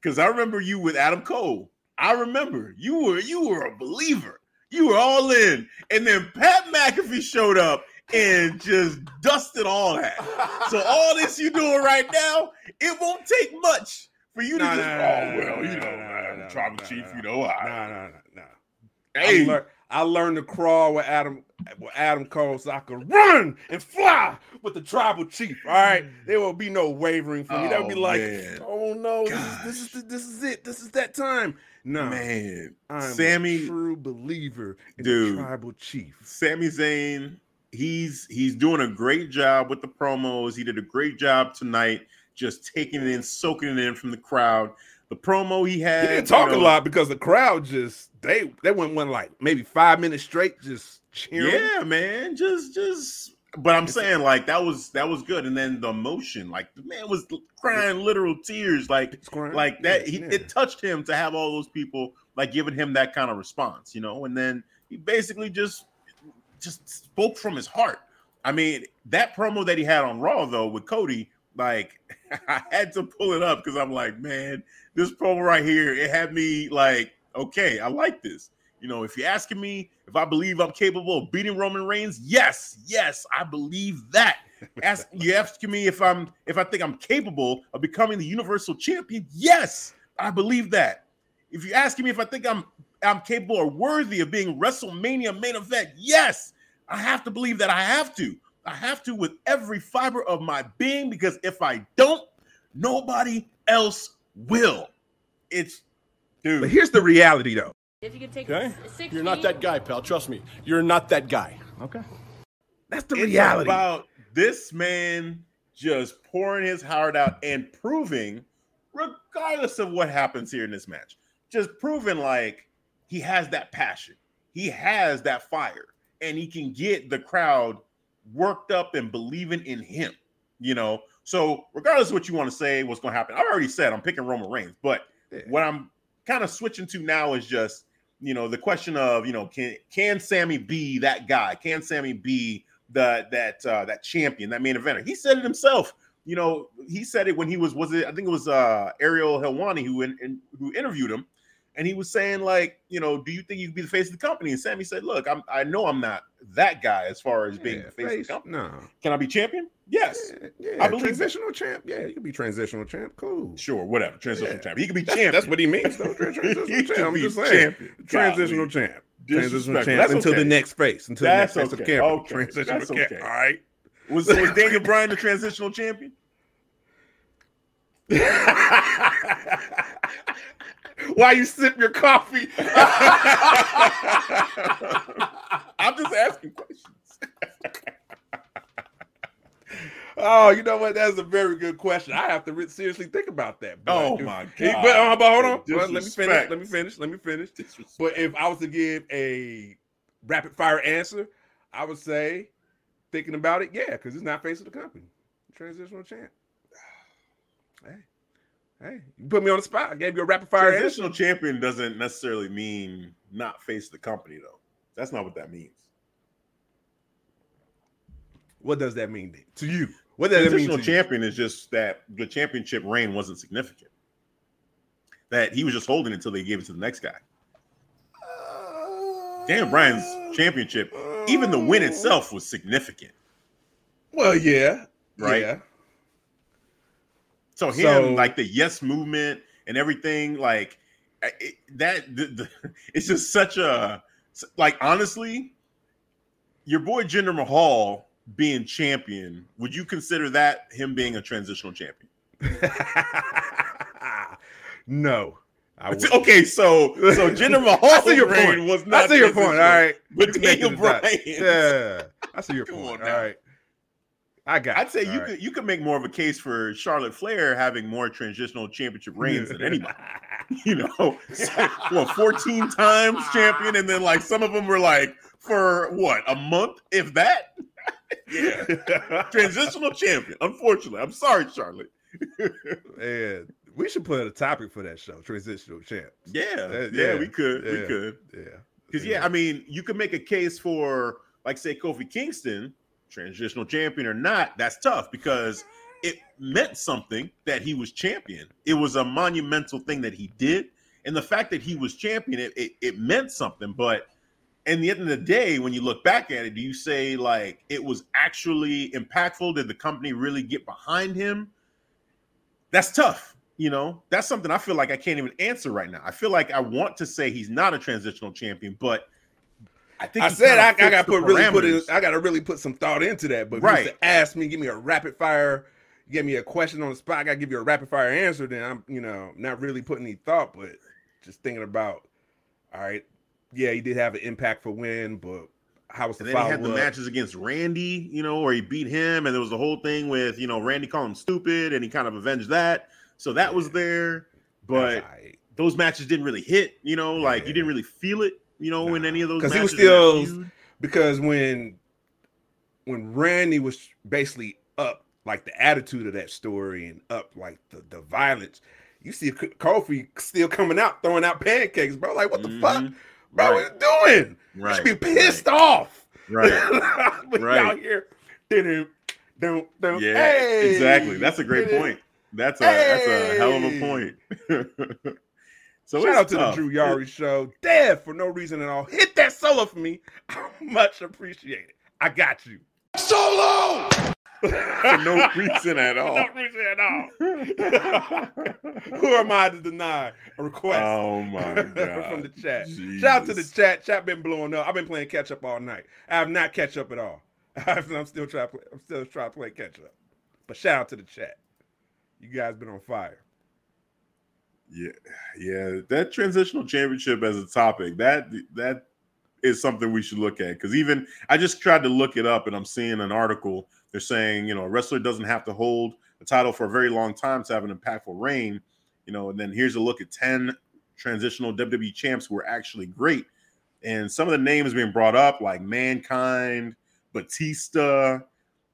because I remember you with Adam Cole. I remember you were you were a believer. You were all in, and then Pat McAfee showed up and just dusted all that. So <laughs> all this you doing right now, it won't take much for you to Nah, just nah, oh nah, well, you know, nah, tribal chief, you know, I, Nah, nah, nah, nah. hey, I, lear- I learned to crawl with Adam with Adam Cole so I could run and fly with the tribal chief. All right, mm. there will be no wavering for me. That would be Oh, like, man. oh no, this is, this is this is it. This is that time. No, man, I'm Sammy, a true believer in Dude. the tribal chief. Sami Zayn, he's he's doing a great job with the promos. He did a great job tonight, just taking it in, soaking it in from the crowd. The promo he had, He didn't talk you a lot because the crowd just they they went one like maybe five minutes straight just cheering. Yeah, man, just just but I'm saying like that was that was good, and then the emotion, like the man was crying literal tears, like like that. Yeah, he, yeah. It touched him to have all those people like giving him that kind of response, you know. And then he basically just just spoke from his heart. I mean, that promo that he had on Raw though with Cody, like <laughs> I had to pull it up because I'm like, man, this promo right here, it had me like, okay, I like this. You know, if you're asking me if I believe I'm capable of beating Roman Reigns, yes, yes, I believe that. <laughs> Ask you asking me if I'm if I think I'm capable of becoming the Universal Champion, yes, I believe that. If you're asking me if I think I'm I'm capable or worthy of being WrestleMania main event, yes, I have to believe that I have to. I have to with every fiber of my being because if I don't, nobody else will. It's dude. But here's the reality, though. If you could take Okay? a 16, You're not that guy, pal. Trust me. You're not that guy. Okay. That's the it's reality. about this man just pouring his heart out and proving, regardless of what happens here in this match, just proving like he has that passion, he has that fire, and he can get the crowd worked up and believing in him. You know, so regardless of what you want to say, what's going to happen, I've already said I'm picking Roman Reigns, but Yeah. what I'm kind of switching to now is just you know the question of you know can can Sami be that guy? Can Sami be the that uh, that champion, that main eventer? He said it himself. You know, he said it when he was was it I think it was uh Ariel Helwani who in, in, who interviewed him, and he was saying like you know do you think you can be the face of the company? And Sami said, look, I'm I know I'm not that guy as far as being Yeah, the face, of the company. No. Can I be champion? Yes. Yeah, yeah, I believe that. transitional champ. Yeah, you can be transitional champ. Cool. Sure, whatever. Transitional Yeah. champion. He can be champ. that's what he means, though. Tran- <laughs> He Transitional champ. I'm just saying. champion. Transitional Golly. champ. Transitional champ That's until the next face. Until That's the next face okay. of camp. Okay. Transitional That's camp. okay. All right. <laughs> Was, was Daniel Bryan the transitional champion? <laughs> While you sip your coffee. I'm just asking questions. Oh, you know what? That's a very good question. I have to re- seriously think about that. But Oh my God. But, uh, but hold on. Well, let me finish. Let me finish. Let me finish. But if I was to give a rapid fire answer, I would say, thinking about it, yeah, because it's not face of the company. Transitional champ. <sighs> Hey, hey, you put me on the spot. I gave you a rapid fire answer. Transitional champion doesn't necessarily mean not face the company, though. That's not what that means. What does that mean then? to you? What that mean? Transitional you? champion is just that the championship reign wasn't significant. That he was just holding it until they gave it to the next guy. Daniel Bryan's championship, even the win itself was significant. Well, yeah, Right. Yeah. So him, So- like the yes movement and everything, like it, that, the, the, <laughs> it's just such a like. Honestly, your boy Jinder Mahal being champion, would you consider that him being a transitional champion? <laughs> no. I okay, so so <laughs> Jinder your reign point. was not. I see your point. All right, but Daniel. Bryan. Yeah. I see your <laughs> Come point. All right. I got I'd say All you right. could you could make more of a case for Charlotte Flair having more transitional championship reigns than anybody. you know, what 14 times champion, and then like some of them were like for what a month, if that. Yeah, <laughs> transitional champion. Unfortunately, I'm sorry, Charlotte. <laughs> and we should put a topic for that show, transitional champ. Yeah, yeah, yeah, we could, we could, Yeah. because yeah, I mean, you could make a case for like say Kofi Kingston, transitional champion or not. That's tough because it meant something that he was champion. It was a monumental thing that he did, and the fact that he was champion, it it, it meant something. But in the end of the day, when you look back at it, do you say like it was actually impactful? Did the company really get behind him? That's tough. You know, that's something I feel like I can't even answer right now. I feel like I want to say he's not a transitional champion, but I think I said I, I got put really put in. I got to really put some thought into that. But if you Right. to ask me, give me a rapid fire, give me a question on the spot. I got to give you a rapid fire answer. Then I'm, you know, not really putting any thought, but just thinking about. All right, yeah, he did have an impact for win, but how was the And then he had the up? matches against Randy, you know, where he beat him, and there was the whole thing with you know Randy calling him stupid, and he kind of avenged that. So that was there, but right. those matches didn't really hit. You know, like you didn't really feel it. You know, in any of those 'Cause he was matches in that still- because when when Randy was basically up like the attitude of that story and up like the, the violence, you see Kofi still coming out throwing out pancakes, bro. Like what the fuck, mm-hmm. Bro? What you doing? Right. You should be pissed off. Right. <laughs> but Right. out here, didn't don't don't. Yeah, hey, exactly. That's a great didn't- point. That's a that's a hell of a point. <laughs> so Shout it's out to tough. the Drew Yari show. Dev for no reason at all. Hit that solo for me. I <laughs> much appreciated. I got you. Solo! <laughs> for no reason at all. No reason at all. <laughs> Who am I to deny a request Oh <laughs> my god! from the chat? Shout out to the chat. Chat been blowing up. I've been playing catch up all night. I have not catch up at all. I'm still trying. To play, I'm still trying to play catch up. But shout out to the chat. You guys been on fire. Yeah, yeah. That transitional championship as a topic that that is something we should look at because even I just tried to look it up and I'm seeing an article. They're saying you know a wrestler doesn't have to hold a title for a very long time to have an impactful reign. You know, and then here's a look at ten transitional WWE champs who are actually great, and some of the names being brought up like Mankind, Batista.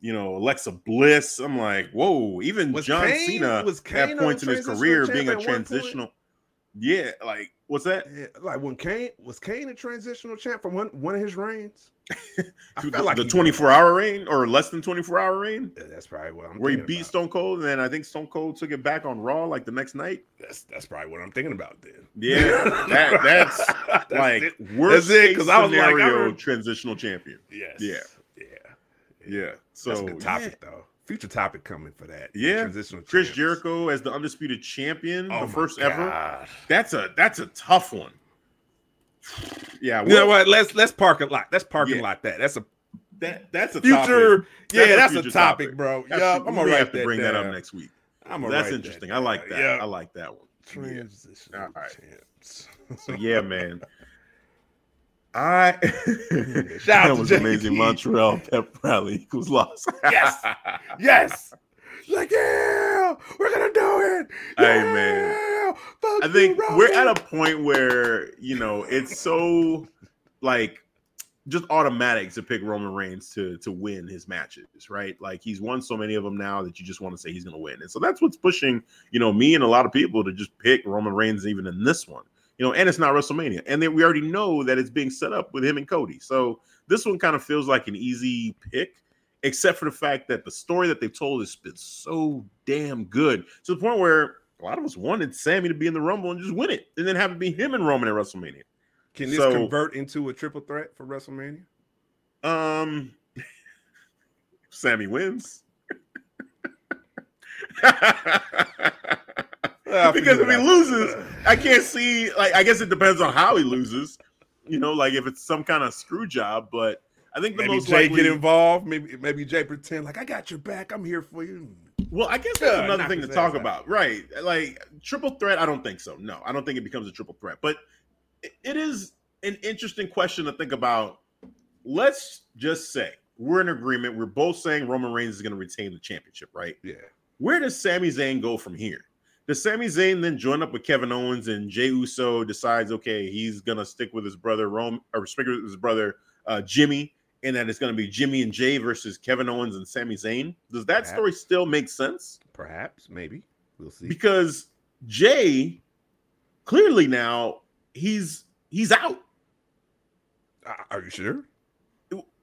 You know, Alexa Bliss. I'm like, whoa! Even Was John Kane- Cena was at points in his career being a at one point? transitional. Yeah, like what's that? Yeah, like when Kane was Kane a transitional champ from one one of his reigns. I To the, like the 24 hour reign or less than 24 hour reign was. That's probably what I'm where he beat about. Stone Cold and then I think Stone Cold took it back on Raw like the next night. That's that's probably what I'm thinking about then. Yeah, that <laughs> that's That's like it. worst That's it, case 'cause I was like, I scenario heard- transitional champion. Yes. Yeah. Yeah. Yeah, so That's a good yeah. topic though. Future topic coming for that. Yeah. Transitional Chris champs. Jericho as the undisputed champion, Oh the my first ever. That's a that's a tough one. Yeah, You know well, what? Let's let's park a lot. Let's park Yeah. it like that. That's a that that's a future. topic. Yeah, That's that's, a a, topic, topic. bro. That's- Yeah, I'm gonna have write to that bring that up next week. I'm gonna That's write interesting. that I like that. Yeah. I like that one. Yeah. Transitional All right. So yeah, man. <laughs> I <laughs> Shout out that to was JP. amazing. Montreal pep rally equals lost. Yes. yes. Like yeah, we're gonna do it. Hey, Yeah! man. Fuck I think we're at a point where you know it's so like just automatic to pick Roman Reigns to to win his matches, right? Like he's won so many of them now that you just want to say he's going to win, and so that's what's pushing you know me and a lot of people to just pick Roman Reigns even in this one, you know. And it's not WrestleMania, and then we already know that it's being set up with him and Cody, so this one kind of feels like an easy pick. Except for the fact that the story that they've told has been so damn good to the point where a lot of us wanted Sami to be in the Rumble and just win it, and then have it be him and Roman at WrestleMania. Can this So- convert into a triple threat for WrestleMania? Um, <laughs> Sami wins. <laughs> Because if he loses. I can't see. Like, I guess it depends on how he loses. You know, like if it's some kind of screw job. But I think the maybe most Jey likely. get involved. Maybe maybe Jey pretend like I got your back. I'm here for you. Well, I guess that's Yeah, another thing to talk out. about, right? Like triple threat. I don't think so. No, I don't think it becomes a triple threat. But it- it is an interesting question to think about. Let's just say we're in agreement. We're both saying Roman Reigns is going to retain the championship, right? Yeah. Where does Sami Zayn go from here? Does Sami Zayn then join up with Kevin Owens and Jey Uso decides, okay, he's gonna stick with his brother Rome or stick with his brother uh, Jimmy, and that it's gonna be Jimmy and Jey versus Kevin Owens and Sami Zayn? Does that Perhaps. story still make sense? Perhaps, maybe. We'll see. Because Jey clearly now he's he's out. Uh, Are you sure?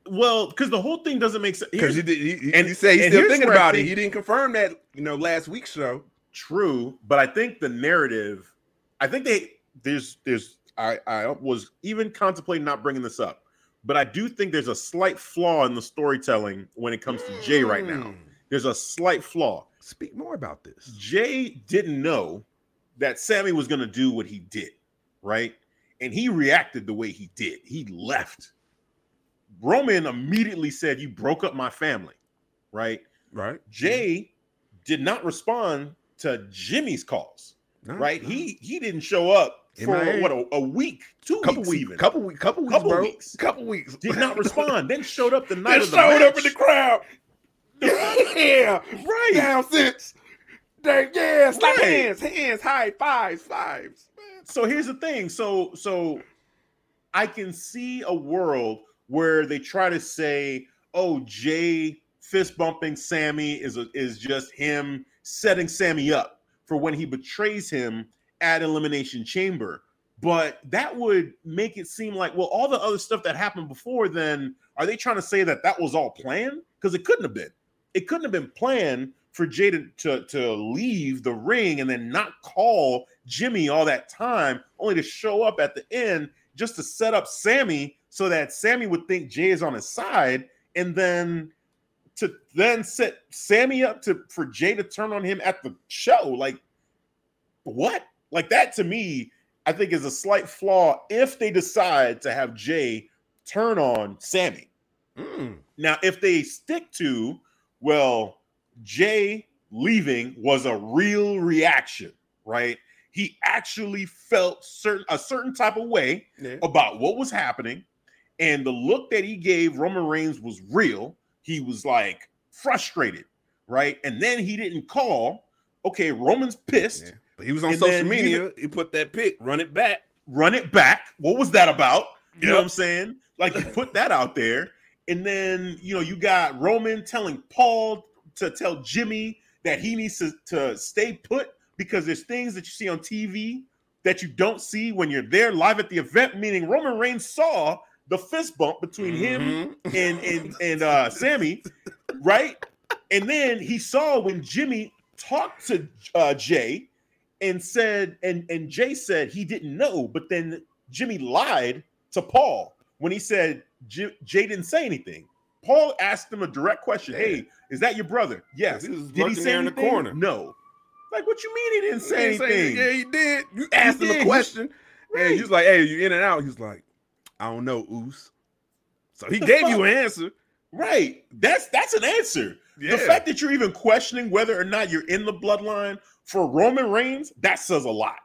Well, because the whole thing doesn't make sense. Because he, he, he, and- he said he's still thinking about it. He didn't confirm that, you know, last week's show. True, but I think the narrative, I think they there's there's I I was even contemplating not bringing this up, but I do think there's a slight flaw in the storytelling when it comes to Jey right now. Mm. There's a slight flaw. Speak more about this. Jey didn't know that Sami was going to do what he did, right? And he reacted the way he did. He left. Roman immediately said, "You broke up my family," right? Right? Jey did not respond to Jimmy's calls, No, right? no. He he didn't show up for what a, a week, two couple weeks, weeks, even. couple weeks, couple weeks, Couple bro. weeks. couple weeks. did not respond. then showed up the <laughs> night Just of the showed up in the crowd. <laughs> yeah, Right. Down since. They, yeah, slap Right. hands, hands, high fives, fives. so here's the thing so so i can see a world where they try to say oh, Jey fist bumping Sami is a, is just him setting Sami up for when he betrays him at Elimination Chamber. But that would make it seem like, well, all the other stuff that happened before then, are they trying to say that that was all planned? Because it couldn't have been. It couldn't have been planned for Jey to, to, to leave the ring and then not call Jimmy all that time, only to show up at the end just to set up Sami so that Sami would think Jey is on his side, and then to then set Sami up to for Jey to turn on him at the show. Like, what? Like that to me, I think is a slight flaw if they decide to have Jey turn on Sami. Mm. Now, if they stick to, well, Jey leaving was a real reaction, right? He actually felt certain a certain type of way Yeah. about what was happening, and the look that he gave Roman Reigns was real. He was like frustrated, right? And then he didn't call. Okay, Roman's pissed. Yeah. But he was on And social media. He put that pic, run it back. run it back. What was that about? You know what I'm saying? Like you put that out there, and then you know you got Roman telling Paul to tell Jimmy that he needs to, to stay put because there's things that you see on TV that you don't see when you're there live at the event. Meaning Roman Reigns saw the fist bump between him Mhm. and and and uh Sami, right? And then he saw when Jimmy talked to uh Jey and said, and and Jey said he didn't know, but then Jimmy lied to Paul when he said J- Jey didn't say anything. Paul asked him a direct question. Yeah. Hey, is that your brother? Yes. He Did he say in the anything? corner. No. Like, what you mean he didn't He say ain't saying- anything? Yeah, he did. You asked him did. a He- question, and Right. he was like, "Hey, you in and out?" He's like, "I don't know, Oos." So he gave fuck? you an answer. Right. That's that's an answer. Yeah. The fact that you're even questioning whether or not you're in the bloodline for Roman Reigns, that says a lot.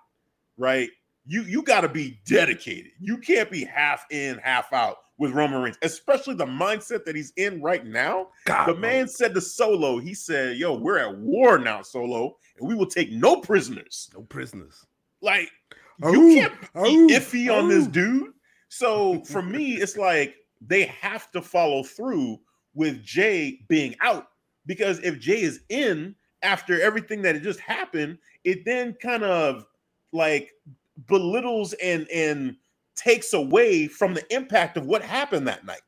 Right? You you got to be dedicated. You can't be half in, half out with Roman Reigns, especially the mindset that he's in right now. God, The man said to Solo, he said, "Yo, we're at war now, Solo, and we will take no prisoners." no prisoners. Like Oh, you can't be oh, iffy on this oh. dude. So <laughs> for me, it's like they have to follow through with Jey being out because if Jey is in after everything that had just happened, it then kind of like belittles and and takes away from the impact of what happened that night.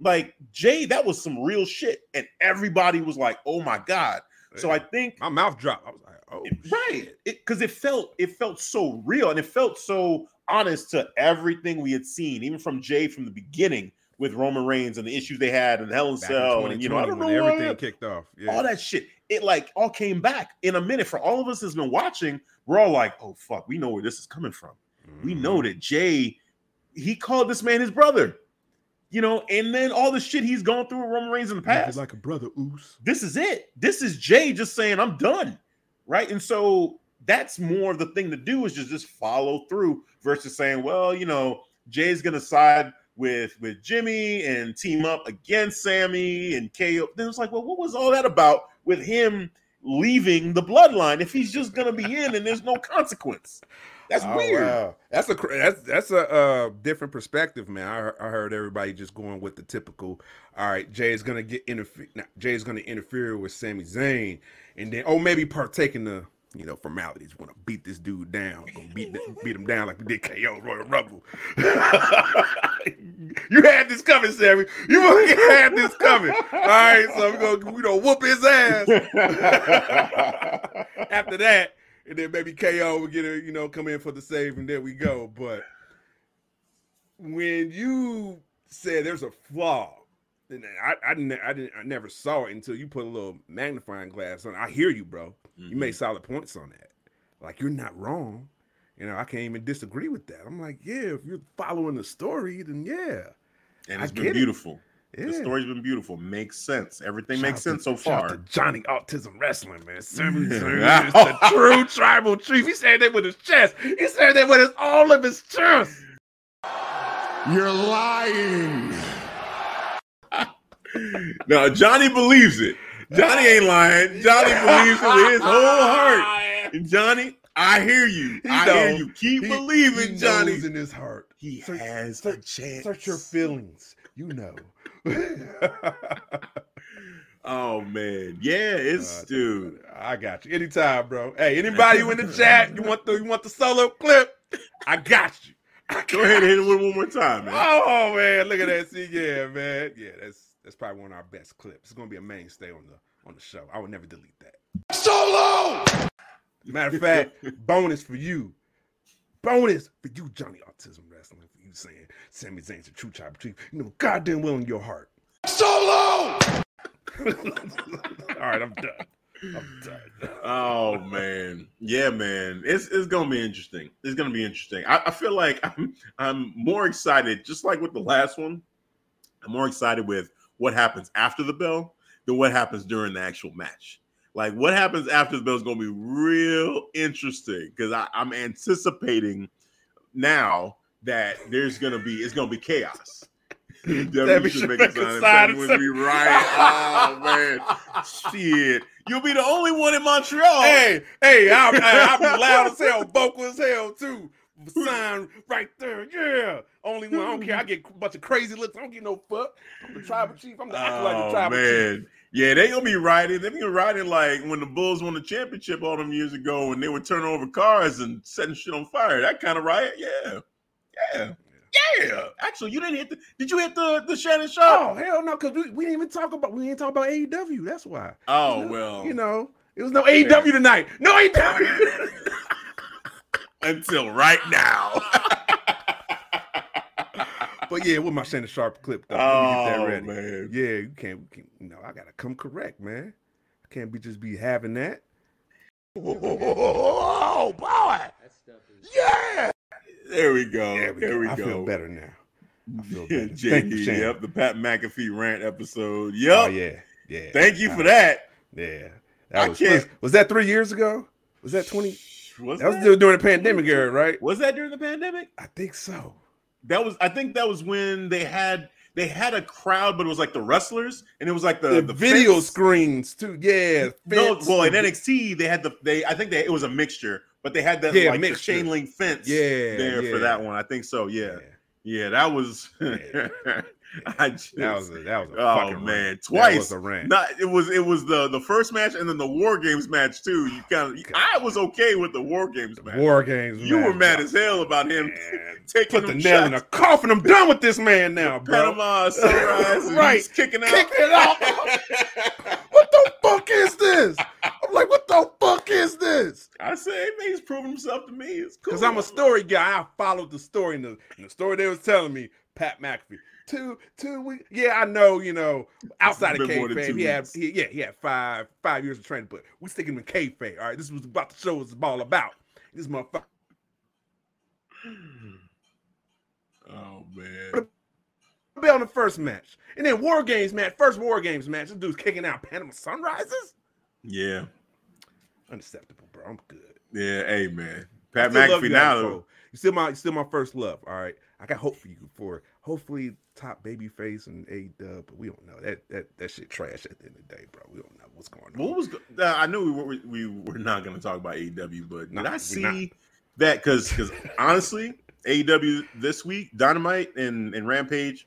Like Jey, that was some real shit, and everybody was like, "Oh my god!" So I think my mouth dropped. I was like, "Oh, right because it, felt it felt so real and it felt so honest to everything we had seen even from jey from the beginning with roman reigns and the issues they had in hell in cell and you know i don't know everything kicked off. Yeah. all that shit it like all came back in a minute for all of us that's been watching we're all like oh fuck we know where this is coming from we Mm-hmm. know that jey he called this man his brother you know and then all the shit he's gone through with roman reigns in the past like a brother, Oos. this is it. This is Jey just saying I'm done, right? And so that's more of the thing to do is just just follow through versus saying, well, you know, Jey's gonna side with with Jimmy and team up against Sami and KO. Then it's like, well, what was all that about with him leaving the bloodline if he's just gonna be in and there's no consequence? That's Oh, weird. wow. That's a that's that's a uh, different perspective, man. I, heard- I heard everybody just going with the typical. All right, Jey's gonna get interfere. Jey's gonna interfere with Sami Zayn, and then oh maybe partake in the you know formalities. Want to beat this dude down? Gonna beat beat him down like we did KO Royal Rumble. <laughs> you had this coming, Sami. You had this coming. All right, so we're gonna you know whoop his ass. <laughs> After that, and then maybe KO would get a, you know, come in for the save, and there we go. But when you said there's a flaw, and I, I, ne- I didn't, I never saw it until you put a little magnifying glass on. I hear you, bro. You made mm-hmm. solid points on that. Like you're not wrong. You know, I can't even disagree with that. I'm like, yeah, if you're following the story, then yeah. and I it's get been it. beautiful. Yeah. The story's been beautiful. Makes sense. Everything Shout makes out to- sense so shout far. to Johnny Autism Wrestling, man. Sami Zayn is the true tribal chief. He said that with his chest. He said that with his all of his chest. You're lying. <laughs> now Johnny believes it. Johnny ain't lying. Johnny <laughs> believes it with his whole heart. And <laughs> Johnny, I hear you. He I hear you. Keep He- believing, he Johnny. in his heart. He Search- has search- a chance. Search your feelings. You know. <laughs> Oh man, yeah, it's Uh, dude. I got you anytime, bro. Hey, anybody who in the chat, you want the you want the solo clip? I got you. I Go ahead and hit it one more time, man. Oh man, look at that. See, yeah, man. Yeah, that's that's probably one of our best clips. It's gonna be a mainstay on the on the show. I would never delete that. Solo! Matter of fact, bonus for you. Bonus for you, Johnny Autism Wrestling, for you saying Sami Zayn's a true tribal chief. You know, goddamn well in your heart. Solo! <laughs> All right, I'm done. I'm done. Oh man, yeah, man. It's it's gonna be interesting. It's gonna be interesting. I, I feel like I'm I'm more excited, just like with the last one. I'm more excited with what happens after the bell than what happens during the actual match. Like what happens after the bell is gonna be real interesting because I'm anticipating now that there's gonna be it's gonna be chaos. <laughs> Debbie should make a sign sign when we riot. Oh man, shit! You'll be the only one in Montreal. Hey, hey, I'm, be loud as <laughs> hell, vocal as hell too. Sign right there, yeah. Only one. I don't care. I get a bunch of crazy looks. I don't get no fuck. I'm the tribal <laughs> chief. I'm the acting like the Oh tribal chief. man, yeah, they gonna be riding. They be riding like when the Bulls won the championship all them years ago, and they would turn over cars and setting shit on fire. That kind of riot, yeah, yeah, yeah. Actually, you didn't hit the. Did you hit the the Shannon Oh hell no, because we, we didn't even talk about we didn't talk about AEW. That's why. Oh, You know, well, you know, it was no AEW tonight. No AEW. <laughs> until right now. <laughs> but yeah, with my Shannon Sharpe clip though. That oh ready. man, Yeah, you can't, you can't. You know, I gotta come correct, man. I can't be just be having that. Oh, boy! Yeah! there we go. There we there go. we I go. feel better now. I feel <laughs> better. Thank you, Shannon. yep, the Pat McAfee rant episode. Yep. Oh yeah, yeah. Thank you for that. Yeah. I was, can't- was, was that three years ago? Was that 20? Was That was that? still during the pandemic era, right? was that during the pandemic? I think so. That was I think that was when they had they had a crowd, but it was like the wrestlers, and it was like the The, the video fence. screens too. Yeah. No, well, in NXT they had the they I think they it was a mixture, but they had that Yeah, like mixture. chain link fence Yeah, there yeah. for that one. I think so. Yeah, Yeah. yeah, that was. <laughs> <laughs> I just, That was a, that was a oh fucking man, rant. twice. A rant. Not it was it was the the first match and then the War Games match too. You kind of I was okay with the War Games match. War games. you man. were mad as hell about him Man. <laughs> taking Put the nail in the coffin. I'm done with this man now, <laughs> bro. Panama Sunrise, Right. kicking out. Kick it out. what the fuck is this? I'm like, what the fuck is this? I say, man, he's proving himself to me. It's cool. Because I'm a story guy. I followed the story. And the, and the story they was telling me, Pat McAfee. Two, two weeks. Yeah, I know, you know, outside of kayfabe, he had, he, yeah, he had five, five years of training, but we sticking with kayfabe. All right, this was about the show was all about. This motherfucker <sighs> Oh man. be on the first match, and then War Games match, first War Games match. This dude's kicking out Panama Sunrises. Yeah. Unacceptable, bro. I'm good. Yeah. Hey man. Pat McAfee you, now. You still my you still my first love. All right. I got hope for you for hopefully top baby face and A dub, but we don't know. That that that shit trash at the end of the day, bro. We don't know what's going on. What was go- uh, I knew we were we were not going to talk about AEW, but No, did I see not. that? Because because honestly, AEW this week, Dynamite and and Rampage,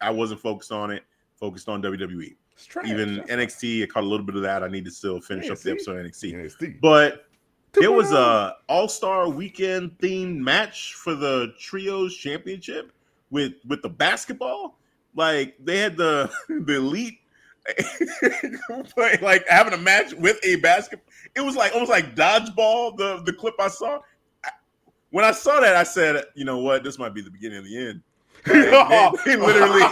I wasn't focused on it. Focused on WWE. It's trash. Even NXT, I caught a little bit of that. I need to still finish up the episode of NXT. NXT. But there was a All Star Weekend themed match for the Trios Championship with with the basketball. Like they had the <laughs> the elite <laughs> playing like having a match with a basket. It was like almost like dodgeball. The the clip I saw. I- When I saw that, I said, "You know what? This might be the beginning of the end." Like, <laughs> they- they literally,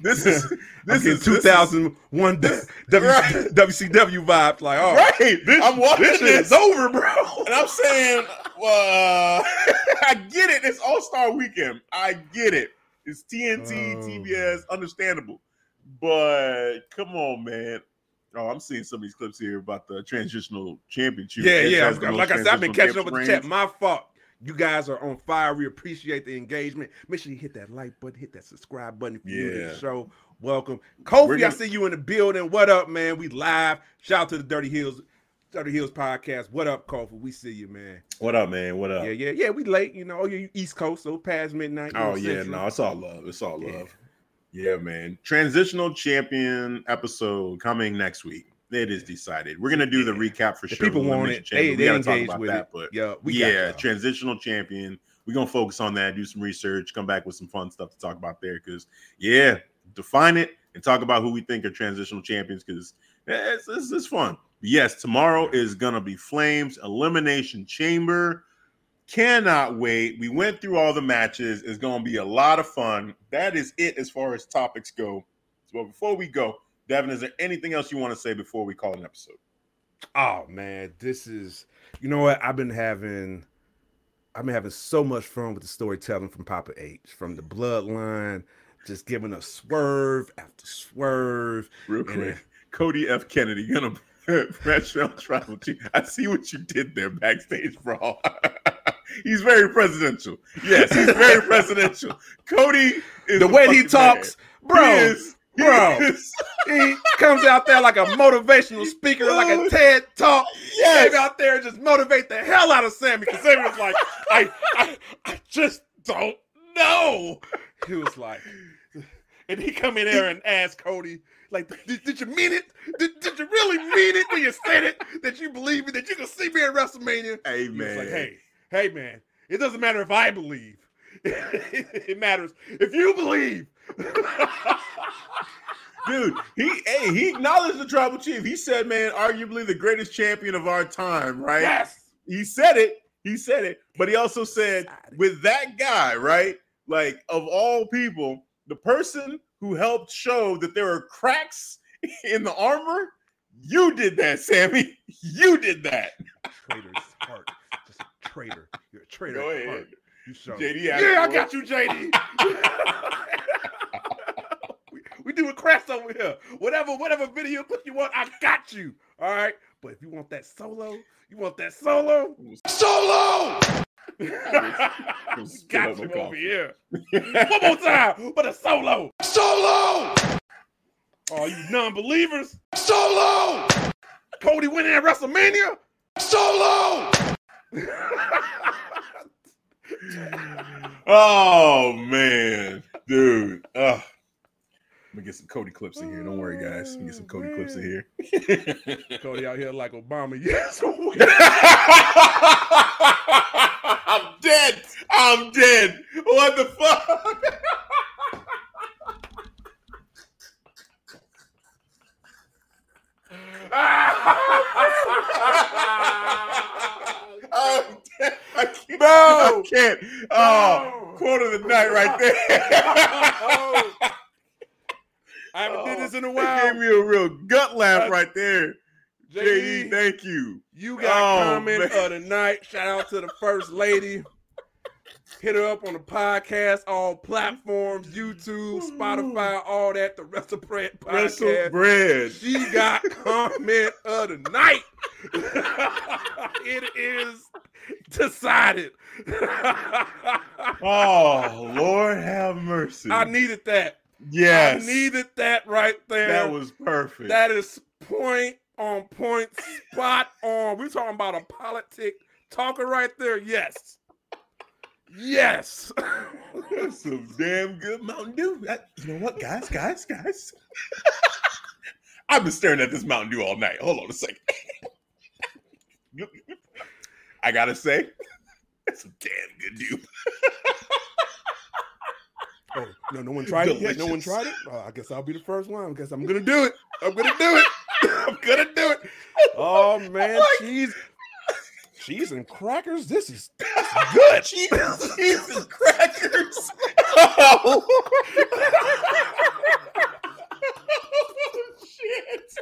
this is this this is is 2001 W- Right. WCW vibes. Like, oh, right. this, I'm watching this this. is over, bro. And I'm saying, uh, I get it. It's All Star Weekend. I get it. It's TNT, Oh. TBS, understandable. But come on, man. Oh, I'm seeing some of these clips here about the transitional championship. Yeah, Edge yeah. has the most Like I said, I've been catching up with the chat. My fault. You guys are on fire. We appreciate the engagement. Make sure you hit that like button, hit that subscribe button if you're new to Yeah. the show. Welcome. Kofi, We're I see you in the building. What up, man? We live. Shout out to the Dirty Hills, Dirty Hills podcast. What up, Kofi? We see you, man. What up, man? What up? Yeah, yeah, yeah. We late, you know. Oh, you East Coast, so past midnight. Oh yeah, Central. no, it's all love. It's all Yeah. love. Yeah, man. Transitional champion episode coming next week. It is decided. We're gonna do the recap for The sure. people want it. They, Chamber. they we gotta talk engage about with that, it. but yeah, we yeah, transitional champion. We're gonna focus on that, do some research, come back with some fun stuff to talk about there. Because yeah, define it and talk about who we think are transitional champions. Because it's, it's, it's fun. Yes, tomorrow is gonna be Flames Elimination Chamber. Cannot wait. We went through all the matches. It's gonna be a lot of fun. That is it as far as topics go. So before we go, Devin, is there anything else you want to say before we call an episode? Oh man, this is you know what I've been having. I've been having so much fun with the storytelling from Papa H, from the bloodline, just giving us swerve after swerve. Real quick, Cody F. Kennedy gonna <laughs> Rachel Tribal Chief. I see what you did there backstage brawl. <laughs> he's very presidential. Yes, he's very presidential. Cody is The way he talks, man. bro, He is- he bro. is- he comes out there like a motivational speaker, like a TED talk. Yes. Came out there and just motivate the hell out of Sami because Sami was like, I, I, I just don't know. He was like, and he come in there and ask Cody, like, <laughs> did, did you mean it? Did, did you really mean it when you said it? That you believe it? That you can see me at WrestleMania? Hey He was man. like, hey, hey, man, it doesn't matter if I believe. <laughs> it matters if you believe. <laughs> dude. He hey, he acknowledged the tribal chief. He said, man, arguably the greatest champion of our time, right? yes. He said it. He said it. But he also said, with that guy, right? Like of all people, the person who helped show that there are cracks <laughs> in the armor, you did that, Sami. You did that. Traitor's heart. Just a traitor. You're a traitor. Go ahead. heart. You show. JD yeah, I got you, JD. <laughs> we, we do a crash over here. Whatever, whatever video clip you want, I got you. All right. But if you want that solo, you want that solo. Solo! <laughs> got you over here. <laughs> One more time, but a solo. Solo! Oh, you non-believers. Solo! Cody winning at WrestleMania. Solo! <laughs> Oh man, dude. Ugh. Let me get some Cody clips in here. Don't worry, guys. Let me get some Cody clips in oh, here. Cody out here like Obama. <laughs> Yes. <laughs> I'm dead. I'm dead. What the fuck? I'm dead. I can't. No. I can't. Oh, No. quote of the night right there. <laughs> Oh. I haven't did this in a oh, <laughs> That while. gave me a real gut laugh uh, right there. JD, JD, thank you. you got Oh, comment man. of the night. Shout out to the first lady. Hit her up on the podcast, all platforms, YouTube, Spotify, all that. The Wrestle Bread Wrestle podcast. bread. She got <laughs> comment of the night. <laughs> it is decided. Oh, Lord have mercy. I needed that. Yes. I needed that right there. that was perfect. That is point on point, spot on. We're talking about a politic talker right there. Yes. Yes. That's some damn good Mountain Dew. That- you know what, guys, guys, guys? <laughs> I've been staring at this Mountain Dew all night. Hold on a second. <laughs> I gotta say, <laughs> that's some damn good dew. Oh, no, no one tried it yet. No one tried it. Oh, I guess I'll be the first one. I guess I'm gonna do it. I'm gonna do it. <laughs> I'm gonna do it. Oh <laughs> man, cheese, cheese and crackers. This is <laughs> good. Cheese, cheese and crackers. Oh. Shit.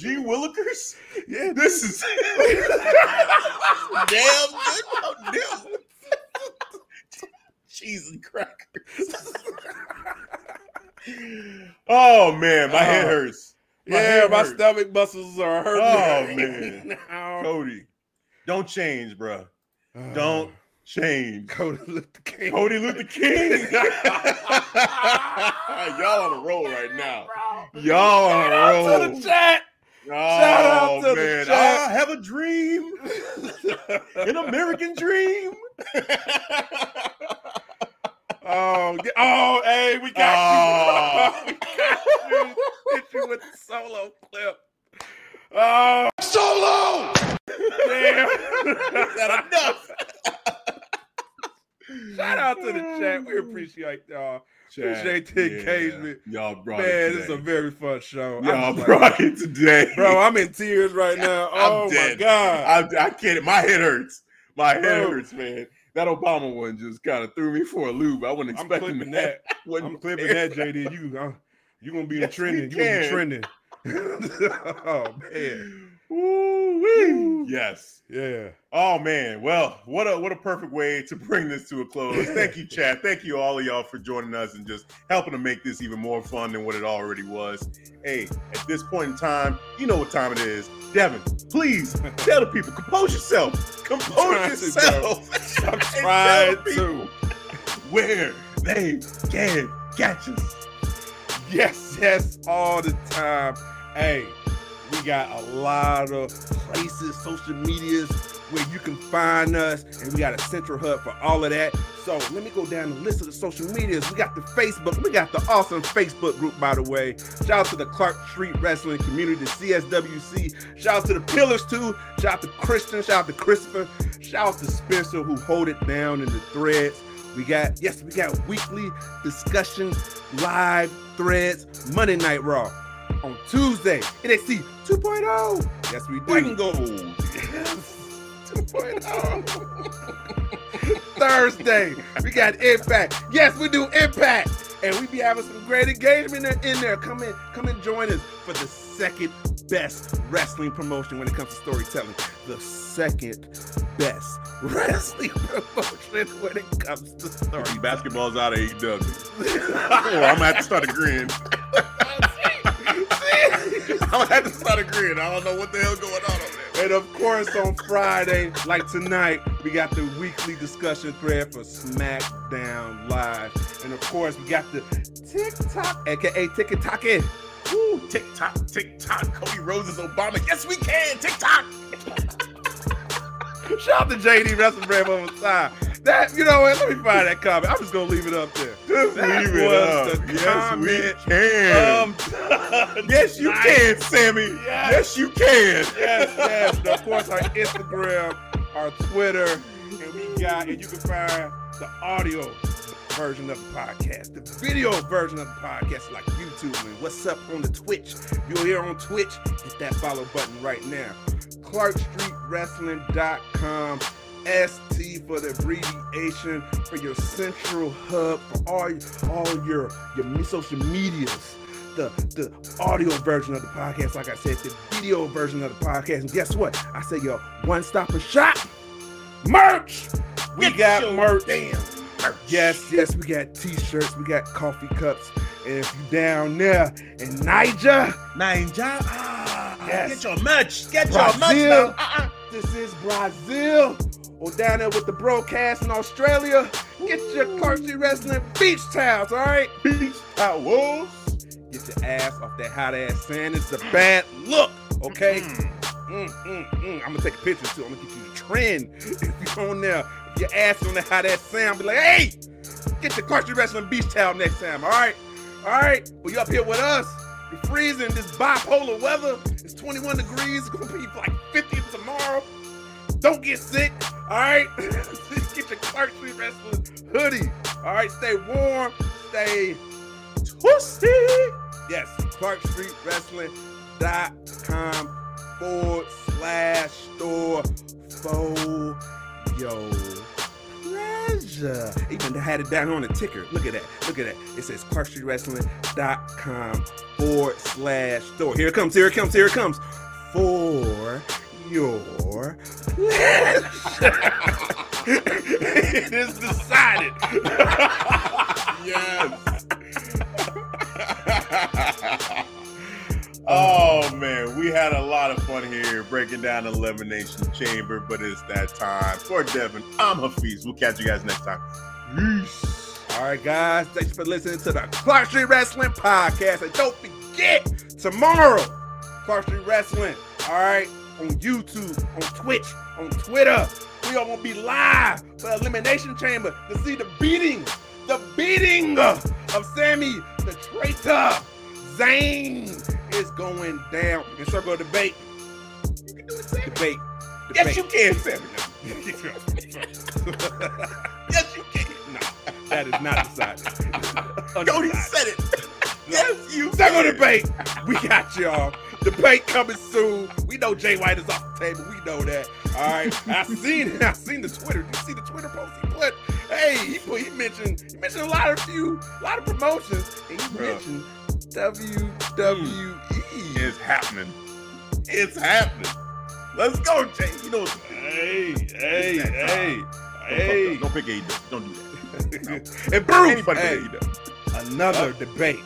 G Willikers? Yeah, This is damn good Mountain Dew. Cheese and crackers. oh man, my head Oh. hurts. My yeah. head My hurts. stomach muscles are hurting. Oh, man. now. Cody, don't change, bro. <sighs> Don't change. Cody Luther King. Cody Luther King. <laughs> <laughs> Y'all on a roll right now. Y'all on a Shout roll. out to the chat. Oh, out to the man. chat. I have a dream, <laughs> an American dream. Oh, yeah. oh, hey, we got you. Oh. <laughs> we got you. Hit you with the solo clip. Oh, Solo! damn. <laughs> that enough? Shout out to the chat. We appreciate y'all. Appreciate the yeah. engagement. Y'all brought Man, it this is a very fun show. I'm Y'all just like, brought it today. bro, I'm in tears right now. I'm Oh my dead. god. I, I can't. My head hurts. My head Bro. hurts, man. That Obama one just kind of threw me for a loop. I wasn't I'm expecting clipping that. that. <laughs> Wasn't I'm clipping that, JD. You, uh, you gonna be Yes, trending. You gonna be trending. <laughs> oh man, Woo-wee. Yes. yeah. Oh man. Well, what a what a perfect way to bring this to a close. Thank you, <laughs> Chad. Thank you all of y'all for joining us and just helping to make this even more fun than what it already was. Hey, at this point in time, you know what time it is. Devin, please <laughs> tell the people, compose yourself. Compose yourself. <laughs> Trying tell where they can catch us. Yes, yes, all the time. Hey, we got a lot of places, social medias where you can find us, and we got a central hub for all of that. So let me go down the list of the social medias. We got the Facebook, we got the awesome Facebook group, by the way. Shout out to the Clark Street Wrestling Community, the CSWC. Shout out to the Pillars too. Shout out to Christian. Shout out to Christopher. Shout out to Spencer who hold it down in the threads. We got yes, we got weekly discussion, live threads, Monday Night Raw. On Tuesday, NXT 2.0. Yes, we do. Breaking gold. 2.0. Thursday, we got Impact. Yes, we do Impact. And we be having some great engagement in in there. Come in, come and join us for the second best wrestling promotion when it comes to storytelling. The second best wrestling <laughs> promotion when it comes to story. Basketball's out of AEW. oh, I'm gonna have to start agreeing. <laughs> I'm gonna have to start agreeing. I don't know what the hell going on over there. And of course, on Friday, like tonight, we got the weekly discussion thread for SmackDown Live. And of course, we got the TikTok, aka TikTok. Woo, TikTok, TikTok, Cody Roses, Obama. Yes, we can. TikTok. Shout out to JD Wrestling Brand one more time. That, you know what? Let me find that comment. I'm just going to leave it up there. Just That leave it up. Yes, comment we can. Um, yes, you tonight. can, Sami. Yes. Yes, you can. yes, yes. And of course, our Instagram, our Twitter, and we got, and you can find the audio version of the podcast, the video version of the podcast, like YouTube and what's up on the Twitch. If you're here on Twitch, hit that follow button right now. ClarkStreetWrestling.com. ST for the abbreviation for your central hub for all all your your social medias the the audio version of the podcast, like I said, the video version of the podcast. And guess what? I say your one stop shop merch. We Get got merch. Damn. Yes, yes, we got t-shirts, we got coffee cups. And if you down there in Niger, Ninja. Ah, Yes. Get your merch. Get your merch now. Uh-uh. This is Brazil. Or down there with the broadcast in Australia, get your Street Wrestling beach towels, all right? Beach towels. Get your ass off that hot ass sand. It's a bad look, okay? Mm, mm, mm. I'm gonna take a picture too. I'm gonna get you the trend. <laughs> If you're on there, if your ass on that hot ass sand, be like, hey, get your Street Wrestling beach towel next time, all right? All right? Well, you up here with us. You're freezing this bipolar weather. It's 21 degrees. It's gonna be like 50 Don't get sick, all right? <laughs> get your Clark Street Wrestling hoodie, all right? Stay warm, stay twisty. Yes, ClarkStreetWrestling.com forward slash store for your pleasure. Even had it down on the ticker. Look at that. Look at that. It says ClarkStreetWrestling.com forward slash store. Here it comes. Here it comes. Here it comes. For your it is decided. Yes. <laughs> oh man, we had a lot of fun here breaking down the Elimination Chamber, but it's that time. For Devin, I'm Hafiz. We'll catch you guys next time. Peace. All right, guys. Thanks for listening to the Clark Street Wrestling Podcast. And don't forget, tomorrow, Clark Street Wrestling, all right, on YouTube, on Twitch, on Twitter. We are going to be live for Elimination Chamber to see the beating, the beating of Sami the traitor Zayn is going down. In circle of debate. You can do it, Sami. Debate. Yes, you can, Sami. <laughs> yes, you can. No, that is not decided. <laughs> Cody said it. Yes, you Circle debate. We got y'all. Debate coming soon. We know Jay White is off the table. We know that. All right. <laughs> I seen it. I seen the Twitter. Did you see the Twitter post he put? Hey, he put. He mentioned. He mentioned a lot of few, a lot of promotions, and he Bruh. mentioned WWE. It's happening. It's happening. Let's go, Jay. You know, Hey, hey, hey, don't, hey. don't pick AEW. Don't do that. <laughs> and Bruce, Anybody hey, pick AEW. another debate.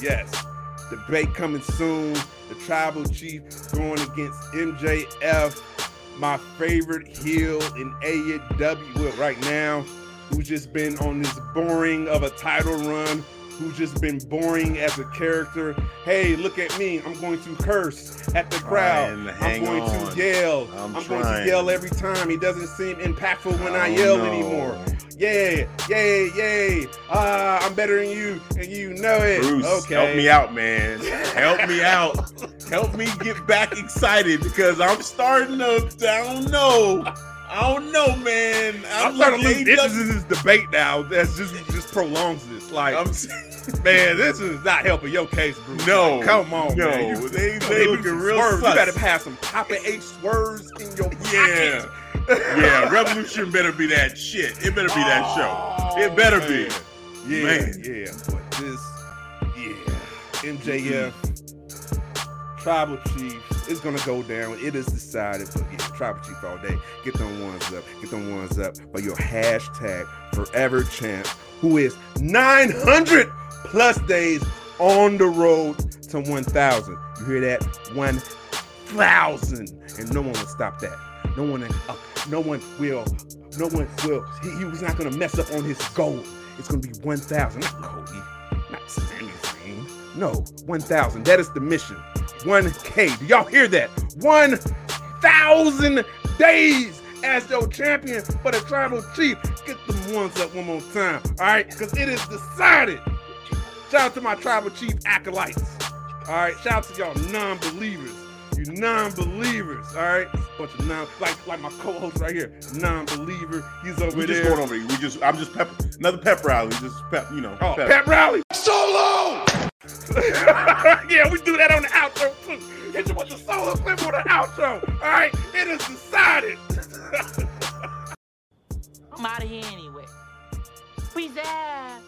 Yes, debate coming soon. The tribal chief going against MJF, my favorite heel in AEW right now, who's just been on this boring of a title run. Who's just been boring as a character? Hey, look at me! I'm going to curse at the crowd. I'm going on. to yell. I'm I'm, going to yell every time. He doesn't seem impactful when I, don't yell know. anymore. Yeah, yay, yay. Ah, I'm better than you, and you know it. Bruce, okay. help me out, man. Help me <laughs> out. help me get back excited because I'm starting to. I don't know. I don't know, man. I'm starting to lose interest in this debate now. That's just just prolongs this. Like, I'm <laughs> man, this is not helping your case, Bruce. no. Come on, no. man. You, they they looking real swerves. You better have some Papa H swerves in your Yeah. pocket. yeah, Revolution better be that shit. It better be that show. It oh, better be. Yeah, Man. yeah. But this, yeah, MJF, Tribal Chief it's gonna go down. It is decided. But yeah, Tribal Chief all day. Get them ones up. Get them ones up. But your hashtag Forever Champ, who is 900 plus days on the road to 1,000. You hear that? 1,000, and no one will stop that. No one, uh, no one will. No one will. He, he was not gonna mess up on his goal. It's gonna be 1,000, not Cody, not Sami Zayn. No, 1,000. That is the mission. 1K. Do y'all hear that? 1,000 days as your champion for the tribal chief. Get them ones up one more time, all right? Because it is decided. Shout out to my tribal chief acolytes. All right, shout out to y'all non-believers. You non-believers, all right? Bunch of non, like like my co-host right here, non-believer. He's over We just going over. here. We just. I'm just pep. Another pep rally. Just pep. You know. Oh, pep rally. Solo! <laughs> yeah, we do that on the outro too. Hit you with the solo clip on the outro. All right, it is decided. <laughs> I'm out of here anyway. Peace out.